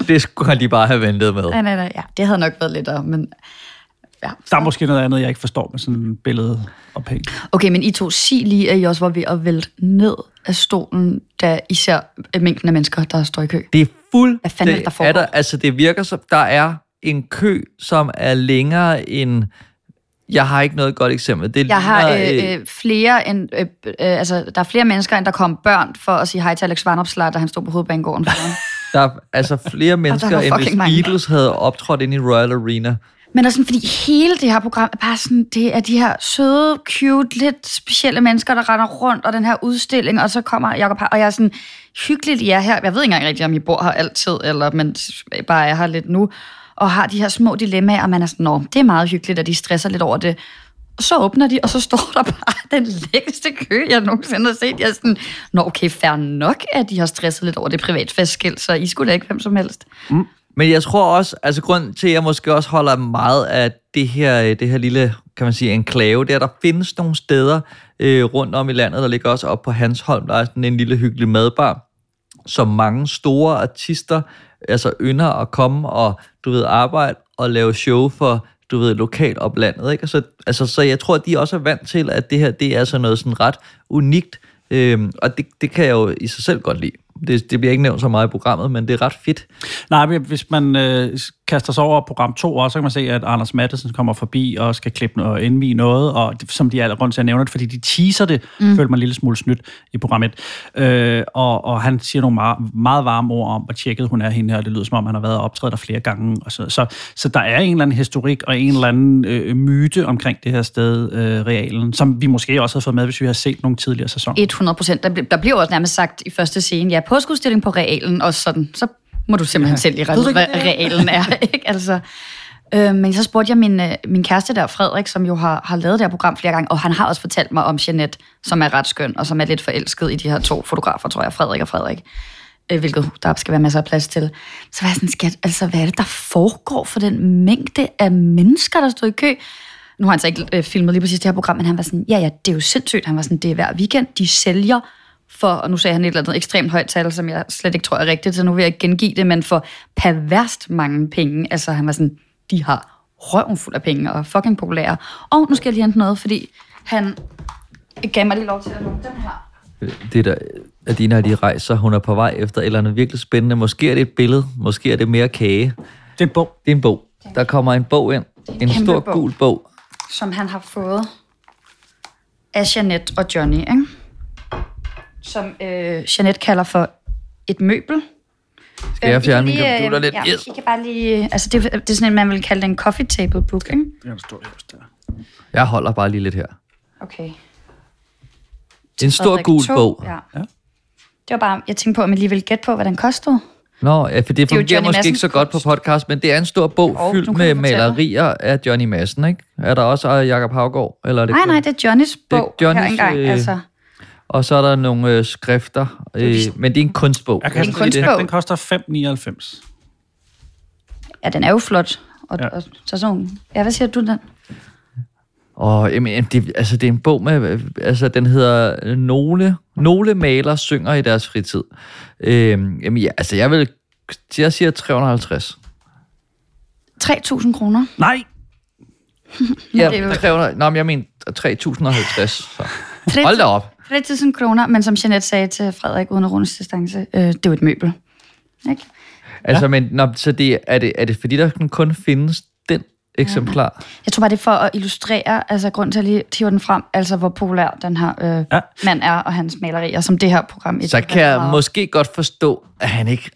det skulle han lige bare have ventet med. Nej, nej, nej. Ja, det havde nok været lidt om, men... Ja. Der er måske noget andet, jeg ikke forstår med sådan en billede ophæng. Okay, men I to sig lige, at I også var ved at vælte ned af stolen, da I ser mængden af mennesker, der står i kø. Det er fuld. Hvad fanden er det, der foregår? der, altså, det virker som, der er en kø, som er længere end... Jeg har ikke noget godt eksempel. Det Jeg har ligner, øh, øh, flere end, øh, øh, altså, der er flere mennesker, end der kom børn for at sige hej til Alex Vanopslagh, da han stod på hovedbanegården foran. Der er altså flere mennesker, end hvis mange. Beatles havde optrådt ind i Royal Arena. Men også sådan, fordi hele det her program er bare sådan, det er de her søde, cute, lidt specielle mennesker, der render rundt, og den her udstilling, og så kommer Jacob og jeg er sådan, hyggeligt, I er her. Jeg ved ikke engang rigtigt, om I bor her altid, eller men bare er her lidt nu, og har de her små dilemmaer, og man er sådan, nå, det er meget hyggeligt, at de stresser lidt over det. Og så åbner de, og så står der bare den længste kø, jeg nogensinde har set. Jeg er sådan, nå okay, fair nok, at de har stresset lidt over det privatfestskæld, så I skulle da ikke hvem som helst. Mm. Men jeg tror også, altså grund til, at jeg måske også holder meget af det her, øh, det her lille, kan man sige, enklave, det er, at der findes nogle steder øh, rundt om i landet, der ligger også op på Hansholm, der er sådan en lille hyggelig madbar, som mange store artister altså ynder at komme og, du ved, arbejde og lave show for, du ved, lokalt oplandet, ikke? Og så, altså, så jeg tror, at de også er vant til, at det her, det er sådan noget sådan ret unikt, øhm, og det, det kan jeg jo i sig selv godt lide. Det, det bliver ikke nævnt så meget i programmet, men det er ret fedt. Nej, hvis man øh, kaster sig over program 2 også, så kan man se, at Anders Mattesen kommer forbi og skal klippe noget, indvige noget, og som de er rundt til at nævne det, fordi de teaser det, Mm. følte man en lille smule snydt i program 1. Øh, og, og han siger nogle meget, meget varme ord om, hvor tjekket hun er hende her, det lyder som om, han har været og optrædet der flere gange. Og så, så, så der er en eller anden historik og en eller anden øh, myte omkring det her sted, øh, realen, som vi måske også havde fået med, hvis vi har set nogle tidligere sæsoner. 100 procent. Der, der bliver også nærmest sagt i første scene, ja, påskeudstilling på realen, og sådan, så må du simpelthen ja. selv du ud, hvad realen er. Ikke? Altså, øh, men så spurgte jeg min, øh, min kæreste der, Frederik, som jo har, har lavet det her program flere gange, og han har også fortalt mig om Jeanette, som er ret skøn, og som er lidt forelsket i de her to fotografer, tror jeg, Frederik og Frederik. Øh, hvilket der skal være masser af plads til. Så var jeg sådan, skat, altså hvad er det, der foregår for den mængde af mennesker, der stod i kø? Nu har han så ikke øh, filmet lige præcis det her program, men han var sådan, ja, ja, det er jo sindssygt. Han var sådan, det er hver weekend, de sælger for, og nu sagde han et eller andet ekstremt højt tal, som jeg slet ikke tror er rigtigt, så nu vil jeg ikke gengive det, men for perverst mange penge. Altså han var sådan, de har røven fuld af penge og fucking populære. Og nu skal jeg lige hente noget, fordi han gav mig lige lov til at lukke den her. Det der, Adina har lige rejser, hun er på vej efter et eller andet virkelig spændende. Måske er det et billede, måske er det mere kage. Det er en bog. Det er en bog. Der kommer en bog ind. En, en stor bog. gul bog. Som han har fået af Jeanette og Johnny, ikke? Som øh, Jeanette kalder for et møbel. Skal jeg I fjerne min øh, computer lidt? Ja, Yes. I kan bare lige... Altså, det, det er sådan en, man vil kalde det en coffee table book, ikke? Den står der. Jeg holder bare lige lidt her. Okay. En stor gul to, bog. Ja. Det var bare... Jeg tænkte på, om jeg lige ville gætte på, hvad den kostede. Nå, ja, for det Det er jo fungerer måske ikke Madsens så godt på podcast, men det er en stor bog Hov, fyldt med malerier af Johnny Madsen, ikke? Er der også Jakob Havgård? Eller er det Nej, kun- nej, det er Johnnys bog Johnnys, her engang. øh, Altså, Og så er der nogle øh, skrifter, øh, men det er en kunstbog. Jeg kan Det er en kunstbog. Den koster 5,99. ja, den er jo flot. Og, Ja. og så sådan... Ja, hvad siger du den? Og jamen, det, altså, det er en bog med, altså den hedder Nogle, Nogle maler synger i deres fritid. Øhm, jamen, ja, altså jeg vil, jeg siger 350. 3.000 kroner. Nej! Ja, det er jo- 300, nå, men jeg mener 3050. Så. Hold da op. 3.000 kroner, men som Jeanette sagde til Frederik uden at runde distance, øh, det er jo et møbel. Ikke? Altså, ja. men nå, så det, er, det, er det fordi, der kun findes den eksemplar? Jeg tror bare, det er for at illustrere, altså grund til at lige hive den frem, altså hvor populær den her øh, ja. mand er, og hans malerier, som det her program. Så kan jeg måske godt forstå, at han ikke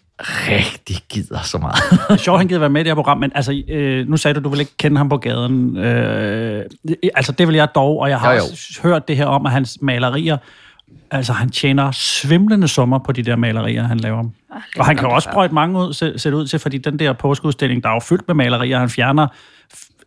rigtig gider så meget. Det er sjovt, han gider være med i det her program, men altså, øh, nu sagde du, du vil ikke kende ham på gaden. Øh, altså, det vil jeg dog, og jeg har Jo, jo. også hørt det her om, at hans malerier, altså han tjener svimlende summer på de der malerier, han laver. Og han kan jo også sprøjte mange ud, se, se det ud til, fordi den der påskeudstilling, der er jo fyldt med malerier, han fjerner,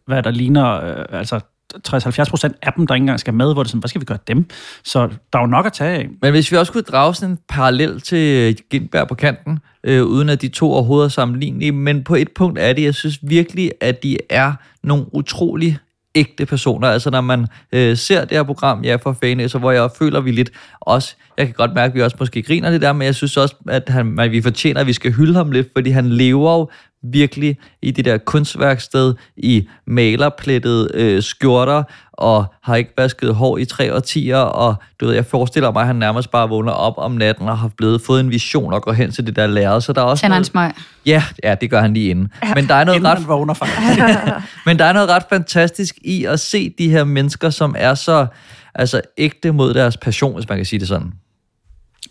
hvad der ligner, øh, altså 60-70 procent af dem, der ikke engang skal med, hvor det er sådan, hvad skal vi gøre dem? Så der er jo nok at tage af. Men hvis vi også kunne drage sådan en parallel til øh, Gindberg på kanten, øh, uden at de to overhovedet er sammenlignelige, men på et punkt er det, jeg synes virkelig, at de er nogle utrolig ægte personer. Altså når man øh, ser det her program, ja, for fane, så hvor jeg føler vi lidt også, jeg kan godt mærke, at vi også måske griner det der, men jeg synes også, at, han, at vi fortjener, at vi skal hylde ham lidt, fordi han lever jo virkelig i det der kunstværksted, i malerplettede øh, skjorter, og har ikke vasket hår i tre årtier, og du ved, jeg forestiller mig, at han nærmest bare vågner op om natten og har blevet fået en vision og går hen til det der lærred, så der er også Tænder noget, smøg. Ja, ja, det gør han lige inden. Men der er noget Inden ret vågner faktisk. men der er noget ret fantastisk i at se de her mennesker, som er så altså, ægte mod deres passion, hvis man kan sige det sådan.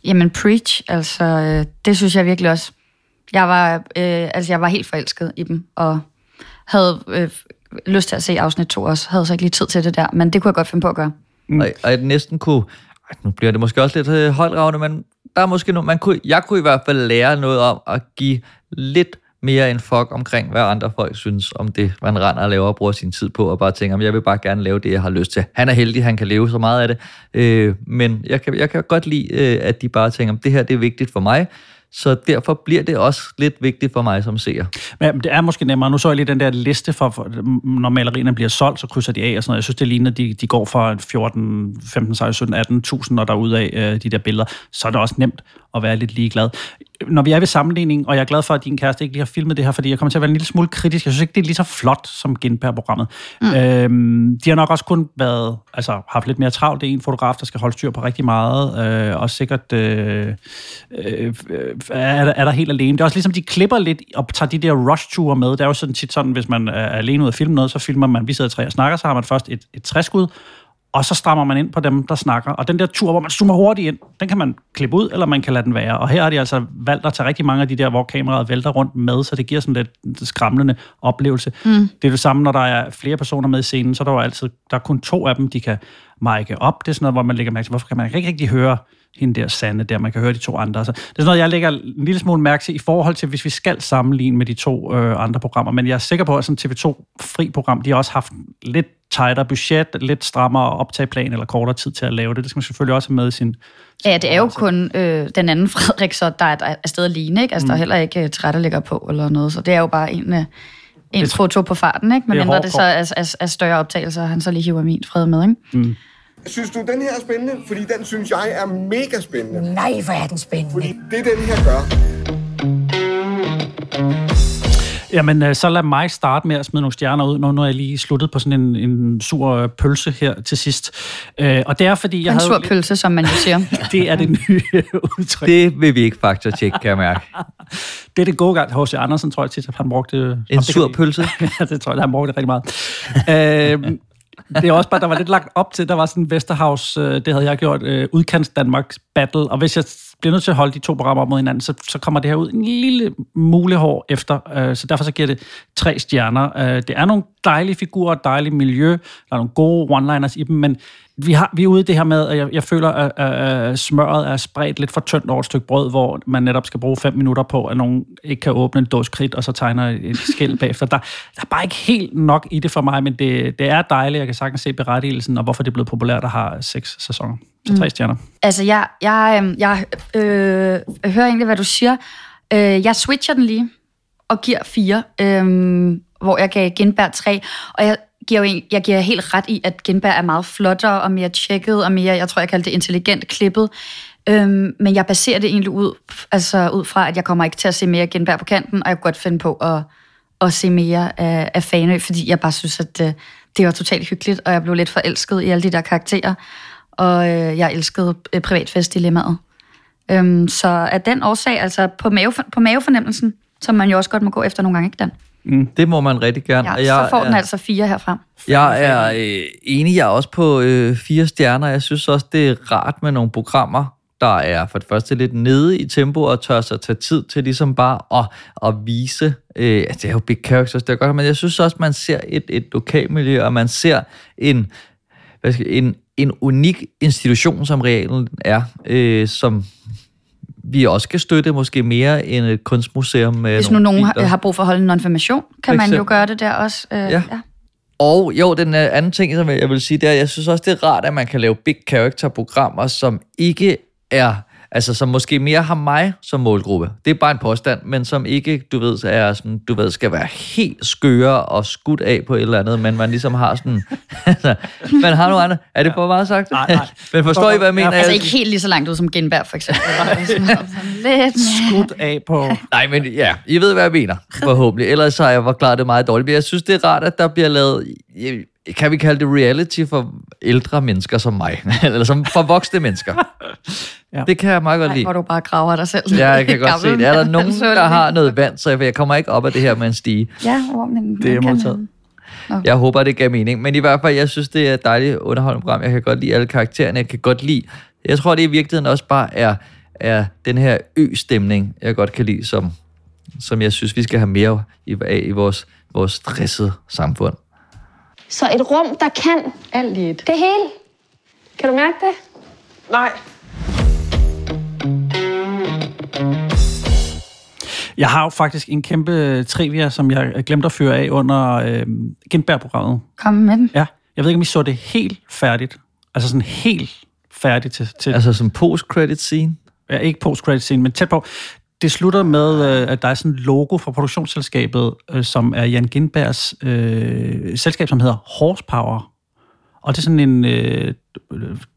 Jamen, preach, altså, øh, det synes jeg virkelig også. Jeg var, øh, altså, jeg var helt forelsket i dem, og havde øh, lyst til at se afsnit 2 også. Havde så ikke lige tid til det der, men det kunne jeg godt finde på at gøre. Mm. Og, og jeg næsten kunne... Ej, nu bliver det måske også lidt øh, højdragende, men der er måske noget, man kunne, jeg kunne i hvert fald lære noget om at give lidt mere en fuck omkring, hvad andre folk synes om det, man render og laver og bruger sin tid på, og bare tænker, jeg vil bare gerne lave det, jeg har lyst til. Han er heldig, han kan leve så meget af det, øh, men jeg kan, jeg kan godt lide, øh, at de bare tænker, det her det er vigtigt for mig, så derfor bliver det også lidt vigtigt for mig som seer. Men det er måske nemmere. Nu så jeg lige den der liste for, for når malerierne bliver solgt, så krydser de af og sådan noget. Jeg synes, det ligner, at de, de går fra 14, 15, 16, 17, 18.000 og derudad øh, de der billeder. Så er det også nemt at være lidt ligeglad. Når vi er ved sammenligning, og jeg er glad for, at din kæreste ikke lige har filmet det her, fordi jeg kommer til at være en lille smule kritisk. Jeg synes ikke, det er lige så flot som Gindberg-programmet. Mm. Øhm, de har nok også kun været, altså haft lidt mere travlt. Det er en fotograf, der skal holde styr på rigtig meget, øh, og sikkert øh, øh, er, der, er der helt alene. Det er også ligesom, de klipper lidt og tager de der rush-ture med. Det er jo sådan tit sådan, hvis man er alene ud at filme noget, så filmer man, vi sidder tre og snakker, så har man først et, et træskud, og så strammer man ind på dem, der snakker. Og den der tur, hvor man zoomer hurtigt ind, den kan man klippe ud, eller man kan lade den være. Og her har de altså valgt at tage rigtig mange af de der, hvor kameraet vælter rundt med, så det giver sådan lidt skræmmende oplevelse. Mm. Det er det samme, når der er flere personer med i scenen, så er der jo altid, der er kun to af dem, de kan mike op. Det er sådan noget, hvor man lægger mærke til, hvorfor kan man ikke rigtig høre hende der Sande der, man kan høre de to andre. Så det er sådan noget, jeg lægger en lille smule mærke til i forhold til, hvis vi skal sammenligne med de to øh, andre programmer. Men jeg er sikker på, at sådan TV2 fri program, de har også haft lidt tightere budget, lidt strammere optageplan eller kortere tid til at lave det. Det skal man selvfølgelig også have med i sin... Ja, det er jo kun øh, den anden Frederik, så der er, stadig lignende, ikke? Altså, mm. der er Mm. heller ikke øh, tilrettelægger på eller noget, så det er jo bare en, øh, en foto på farten, ikke? Men det mindre det så er, er, er større optagelser, og han så lige hiver min fred med, ikke? Mm. Synes du, den her er spændende? Fordi den synes jeg er mega spændende. Nej, hvor er den spændende. Fordi det, den her gør, Jamen, øh, så lad mig starte med at smide nogle stjerner ud, når nu er jeg lige sluttet på sådan en, en sur øh, pølse her til sidst. Øh, og det er, fordi jeg en havde... sur pølse, som man jo siger. det er det nye udtryk. Det vil vi ikke faktatjekke, kan jeg mærke. Det er det gode gang. H.C. Andersen tror jeg tit, at han brugte... En sur pølse? ja, det tror jeg, han brugte det rigtig meget. øh, det er også bare, der var lidt lagt op til, der var sådan Vesterhavs, øh, det havde jeg gjort, øh, udkants Danmarks battle, og hvis jeg bliver nødt til at holde de to programmer op mod hinanden, så, så kommer det her ud en lille mulehår efter, øh, så derfor så giver det tre stjerner. Øh, det er nogle dejlige figurer, dejligt miljø, der er nogle gode one-liners i dem, men vi, har, vi er ude i det her med, at jeg, jeg føler, at, at smøret er spredt lidt for tyndt over et stykke brød, hvor man netop skal bruge fem minutter på, at nogen ikke kan åbne en dåse kridt, og så tegner et skæld bagefter. Der, der er bare ikke helt nok i det for mig, men det, det er dejligt. Jeg kan sagtens se berettigelsen, og hvorfor det er blevet populært at have seks sæsoner. Så tre stjerner. Altså, jeg, jeg, øhm, jeg øh, hører egentlig, hvad du siger. Øh, jeg switcher den lige og giver fire, øh, hvor jeg gav Genberg tre. Og jeg giver, jo, en- jeg giver helt ret i, at Genberg er meget flottere og mere tjekket og mere, jeg tror, jeg kalder det intelligent klippet. Øhm, men jeg baserer det egentlig ud, altså ud fra, at jeg kommer ikke til at se mere Genberg på kanten, og jeg kunne godt finde på at, at se mere af, af Fanø, fordi jeg bare synes, at øh, det var totalt hyggeligt, og jeg blev lidt forelsket i alle de der karakterer, og øh, jeg elskede øh, privatfestdilemmaet. Øhm, så af den årsag, altså på, mave, på mavefornemmelsen, som man jo også godt må gå efter nogle gange, ikke den? Mm. Det må man rigtig gerne. Ja, Og så får er- den altså fire herfra. Jeg er øh, enig, jeg er også på øh, fire stjerner. Jeg synes også, det er rart med nogle programmer, der er for det første lidt nede i tempo og tør sig tage tid til ligesom bare at, at vise. Øh, altså, det er jo big characters, det er godt, men jeg synes også, man ser et, et lokalmiljø, og man ser en, hvad skal, en, en unik institution, som realen er, øh, som vi også kan støtte måske mere end et kunstmuseum med Hvis nu nogen har, biler. har brug for at holde en non-formation, kan man jo gøre det der også. Øh, ja. ja. Og jo, den øh, anden ting, som jeg vil sige, det er, jeg synes også, det er rart, at man kan lave big character-programmer, som ikke er, altså som måske mere har mig som målgruppe. Det er bare en påstand, men som ikke, du ved, er sådan, du ved, skal være helt skøre og skudt af på et eller andet, men man ligesom har sådan, altså, man har nogle andre, er det for meget sagt? Nej, nej. men forstår I, hvad jeg mener? Altså ikke helt lige så langt ud som Genberg, for eksempel. Sådan Lidt Skudt af på... Nej, men ja, I ved, hvad jeg mener, forhåbentlig. Ellers har jeg forklaret det meget dårligt. Men jeg synes, det er rart, at der bliver lavet, kan vi kalde det reality for ældre mennesker som mig? Eller som for voksne mennesker. Ja. Det kan jeg meget godt Ej, lide. hvor du bare graver dig selv. Ja, jeg kan godt se det. Er der nogen, er der har noget vand, så jeg, jeg kommer ikke op af det her med en stige. Ja, hvor, men Det er man kan- modtaget. Nå. Jeg håber, det gav mening. Men i hvert fald, jeg synes, det er et dejligt underholdende program. Jeg kan godt lide alle karaktererne. Jeg kan godt lide... Jeg tror, det i virkeligheden også bare er, er den her ø-stemning, jeg godt kan lide, som, som jeg synes, vi skal have mere af i vores, vores stressede samfund. Så et rum, der kan Alt i et. det hele. Kan du mærke det? Nej. Jeg har jo faktisk en kæmpe trivia, som jeg glemte at føre af under øh, Gindberg-programmet. Kom med den. Ja, jeg ved ikke, om I så det helt færdigt. Altså sådan helt færdigt til... til Altså som post-credit scene? Ja, ikke post-credit scene, men tæt på. Det slutter med, øh, at der er sådan et logo fra produktionsselskabet, øh, som er Jan Gindbergs øh, selskab, som hedder Horsepower. Og det er sådan en... Øh,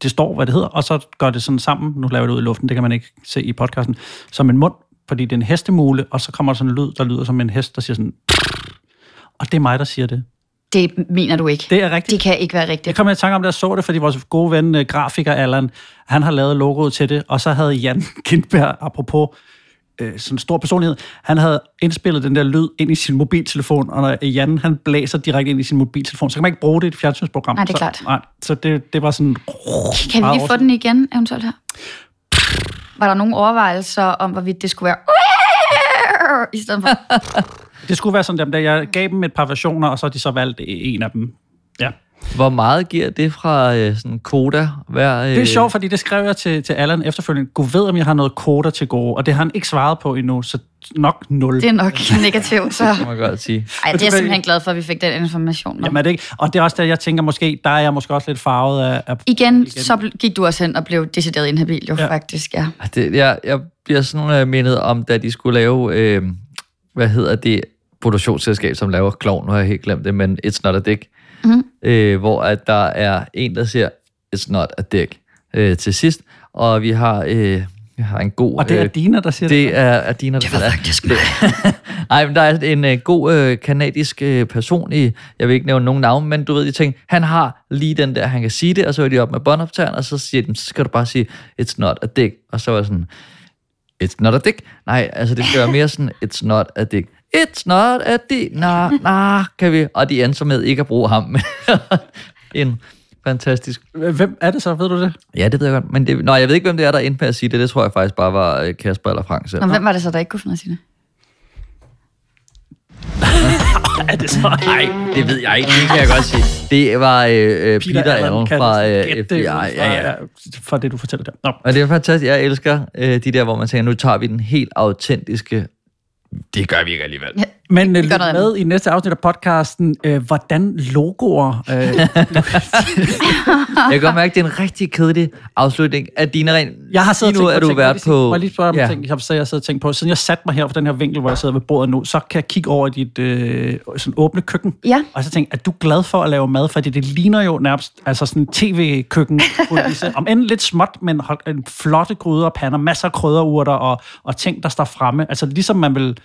det står, hvad det hedder, og så gør det sådan sammen. Nu laver jeg det ud i luften, det kan man ikke se i podcasten. Som en mund, fordi det er en hestemule, og så kommer der sådan en lyd, der lyder som en hest, der siger sådan... Og det er mig, der siger det. Det mener du ikke. Det er rigtigt. Det kan ikke være Jeg rigtigt. kom i tanke om, da jeg så det, fordi vores gode ven, øh, grafiker Allan, han har lavet logoet til det, og så havde Jan Kindberg, apropos øh, sådan stor personlighed, han havde indspillet den der lyd ind i sin mobiltelefon, og når Jan han blæser direkte ind i sin mobiltelefon, så kan man ikke bruge det i et fjernsynsprogram. Nej, det er så, klart. Nej, så det, det var sådan... Kan vi lige få den igen, eventuelt her? Var der nogle overvejelser om, hvorvidt det skulle være... I stedet for... Det skulle være sådan der. Jeg gav dem et par versioner, og så har de så valgt en af dem. Ja. Hvor meget giver det fra øh, sådan koda hver... Øh... Det er sjovt, fordi det skrev jeg til, til Allan efterfølgende. Gud ved, om jeg har noget koder til gode, og det har han ikke svaret på endnu, så nok nul. Det er nok negativt, så... Det må jeg godt sige. Ej, det er jeg simpelthen glad for, at vi fik den information. Om. Jamen, er det ikke? Og det er også der, jeg tænker måske, der er jeg måske også lidt farvet af... af Igen, igen, så gik du også hen og blev decideret inhabil, jo ja. faktisk, ja. Det, jeg, jeg bliver sådan øh, mindet om, da de skulle lave, øh, hvad hedder det, produktionsselskab, som laver Klovn, nu har jeg helt glemt det, men It's Not a Dick, Mhm. øh, hvor at der er en, der siger, It's Not a Dick, øh, til sidst, og vi har, øh, Jeg har en god... Og det er øh, Dina, der siger det? Det er, er Dina, der Det var siger faktisk det. Nej, men der er en øh, god øh, kanadisk øh, person i, jeg vil ikke nævne nogen navn, men du ved, de tænker, han har lige den der, han kan sige det, og så er de op med båndoptageren, og så siger de, så skal du bare sige, it's not a dick. Og så var jeg sådan, it's not a dick. Nej, altså det skal være mere sådan, it's not a dick. It's not a dick. Nah, nah, kan vi. Og de endte så med ikke at bruge ham. en fantastisk. Hvem er det så, ved du det? Ja, det ved jeg godt. Men det, nej, jeg ved ikke, hvem det er, der endte med at sige det. Det tror jeg faktisk bare var øh, Kasper eller Frank selv. Nå, hvem var det så, der ikke kunne finde at sige det? er det så? Nej, det ved jeg ikke. Det kan jeg godt sige. Det var øh, øh, Peter, Peter Allen fra øh, FBI. Ja, ja. For det, du fortæller der. Nå. Og det er fantastisk. Jeg elsker øh, de der, hvor man tænker, nu tager vi den helt autentiske. Det gør vi ikke alligevel. Men øh, lyt noget med i næste afsnit af podcasten, øh, hvordan logoer... Øh, Jeg kan godt mærke, at det er en rigtig kedelig afslutning af dine ren. jeg har siddet og er tænkt du på, været. Må på... jeg lige spørge om Ja. ting, jeg, jeg sidder og tænkt på. Siden jeg satte mig her på den her vinkel, hvor jeg sidder ved bordet nu, så kan jeg kigge over i dit øh, sådan åbne køkken. Ja. Og så tænke, er du glad for at lave mad? Fordi det ligner jo nærmest altså sådan en tv-køkken. om end lidt småt, men hold- en flotte gryder og pander, masser af krydderurter og, og ting, der står fremme. Altså ligesom man vil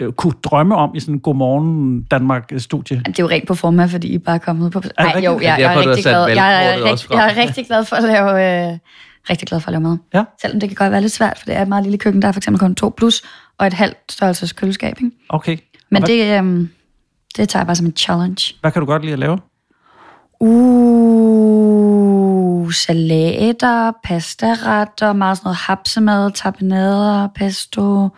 øh, kunne drømme om i sådan en Godmorgen Danmark-studie. Det er jo rent på forma, fordi I bare er kommet på... Nej, jo, jeg, jeg, derfor, er rigtig glad. Jeg er, valgkortet også rigt, frem. jeg er rigtig glad for at lave... Øh, rigtig glad for at lave mad. Ja. Selvom det kan godt være lidt svært, for det er et meget lille køkken. Der er for eksempel kun to plus og et halvt størrelses køleskab. Ikke? Okay. Men det, øhm, det tager jeg bare som en challenge. Hvad kan du godt lide at lave? Uh, salater, pastaretter, meget sådan noget hapsemad, tapenader, pesto,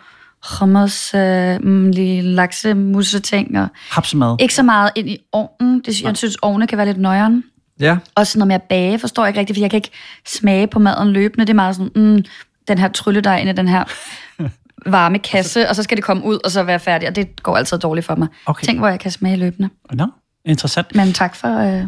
hummus, øh, mm, lige laksemusse ting. Og Hapsemad. ikke så meget ind i ovnen. Det, jeg synes, ovne kan være lidt nøjeren. Ja. Også noget med at bage, forstår jeg ikke rigtigt, for jeg kan ikke smage på maden løbende. Det er meget sådan, mm, den her trylledej ind i den her varme kasse, og så skal det komme ud og så være færdig, og det går altid dårligt for mig. Okay. Tænk, hvor jeg kan smage løbende. Nå, interessant. Men tak for øh,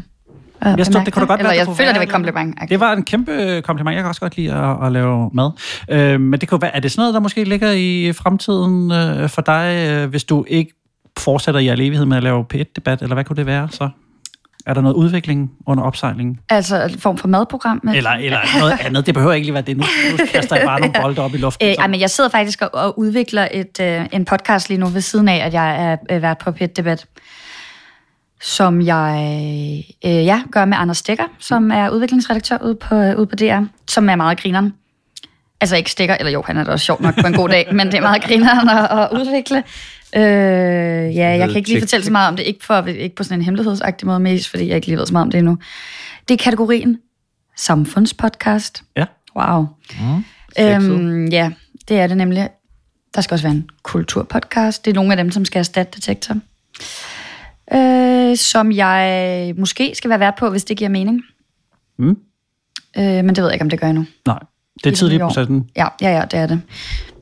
Jeg, stod, det kunne da godt Eller være, jeg føler, være- det var et kompliment. Det var en kæmpe kompliment. Jeg kan også godt lide at, at lave mad. Øh, men det kunne være, er det sådan noget, der måske ligger i fremtiden øh, for dig, øh, hvis du ikke fortsætter i al evighed med at lave P1-debat, eller hvad kunne det være så? Er der noget udvikling under opsejlingen? Altså en form for madprogram. Med, Eller, eller noget andet. Det behøver ikke lige være det. Nu, nu kaster jeg bare nogle bolde op i luften. Øh, ej, men jeg sidder faktisk og, og udvikler et, øh, en podcast lige nu ved siden af, at jeg er øh, vært på pet debat som jeg øh, ja, gør med Anders Stikker, som er udviklingsredaktør ude på, øh, ude på DR, som er meget grineren. Altså ikke stikker, eller jo, han er da også sjov nok på en god dag, men det er meget grineren at, at udvikle. Øh, ja, jeg kan ikke lige fortælle så meget om det, ikke, for, ikke på sådan en hemmelighedsagtig måde, mest fordi jeg ikke lige ved så meget om det endnu. Det er kategorien samfundspodcast. Ja. Wow. Mm. Øhm, ja, det er det nemlig. Der skal også være en kulturpodcast. Det er nogle af dem, som skal erstatte Detektor. Øh, som jeg måske skal være vært på, hvis det giver mening. Mm. Øh, men det ved jeg ikke, om det gør endnu. Nej, det er tidligt i processen. Ja, ja, ja, det er det.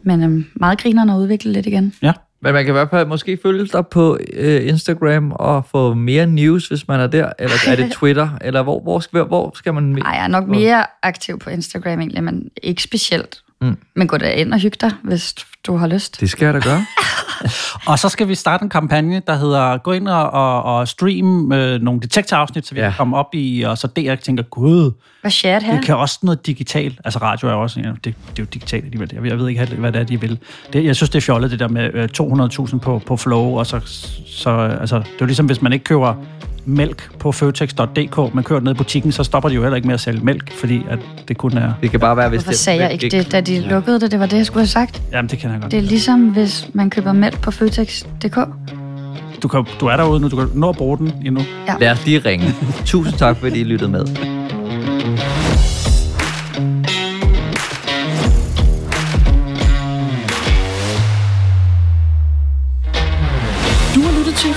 Men øhm, meget griner at udvikle lidt igen. Ja. Men man kan i hvert fald måske følge dig på øh, Instagram og få mere news, hvis man er der. Eller er det Twitter? Eller hvor, hvor, skal, hvor skal man... Ej, jeg er nok mere aktiv på Instagram egentlig, men ikke specielt. Mm. Men gå da ind og hygge dig, hvis du har lyst. Det skal jeg da gøre. Og så skal vi starte en kampagne, der hedder, gå ind og, og, og stream øh, nogle detektorafsnit, så vi ja. kan komme op i, og så DR tænker, gud, Hvad shit her? det kan også noget digitalt. Altså radio er også, ja, det, det er jo digitalt alligevel. Jeg ved, jeg ved ikke, helt, hvad det er, de vil. Det, jeg synes, det er fjollet, det der med øh, 200.000 på, på Flow, og så, så altså, det er jo ligesom, hvis man ikke køber mælk på føtex.dk, man kører ned i butikken, så stopper de jo heller ikke med at sælge mælk, fordi at det kun er... Det kan bare være, hvis Hvorfor sagde jeg ikke det, da de lukkede det? Det var det, jeg skulle have sagt. Jamen, det kan jeg godt. Det er ligesom, hvis man køber mælk på Føtex.dk. Du, kan, du er derude nu, du kan nå at bruge den endnu. Ja. Lad os lige ringe. Tusind tak, fordi I lyttede med.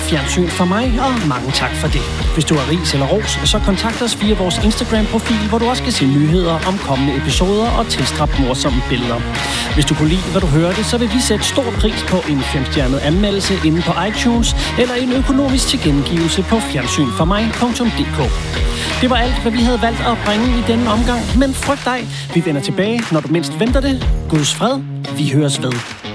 Fjernsyn for mig, og mange tak for det. Hvis du har ris eller ros, så kontakt os via vores Instagram-profil, hvor du også kan se nyheder om kommende episoder og tilstrap morsomme billeder. Hvis du kunne lide, hvad du hørte, så vil vi sætte stor pris på en femstjernet anmeldelse inde på iTunes, eller en økonomisk tilgengivelse på fjernsynformig.dk. Det var alt, hvad vi havde valgt at bringe i denne omgang, men frygt dig, vi vender tilbage, når du mindst venter det. Guds fred, vi høres ved.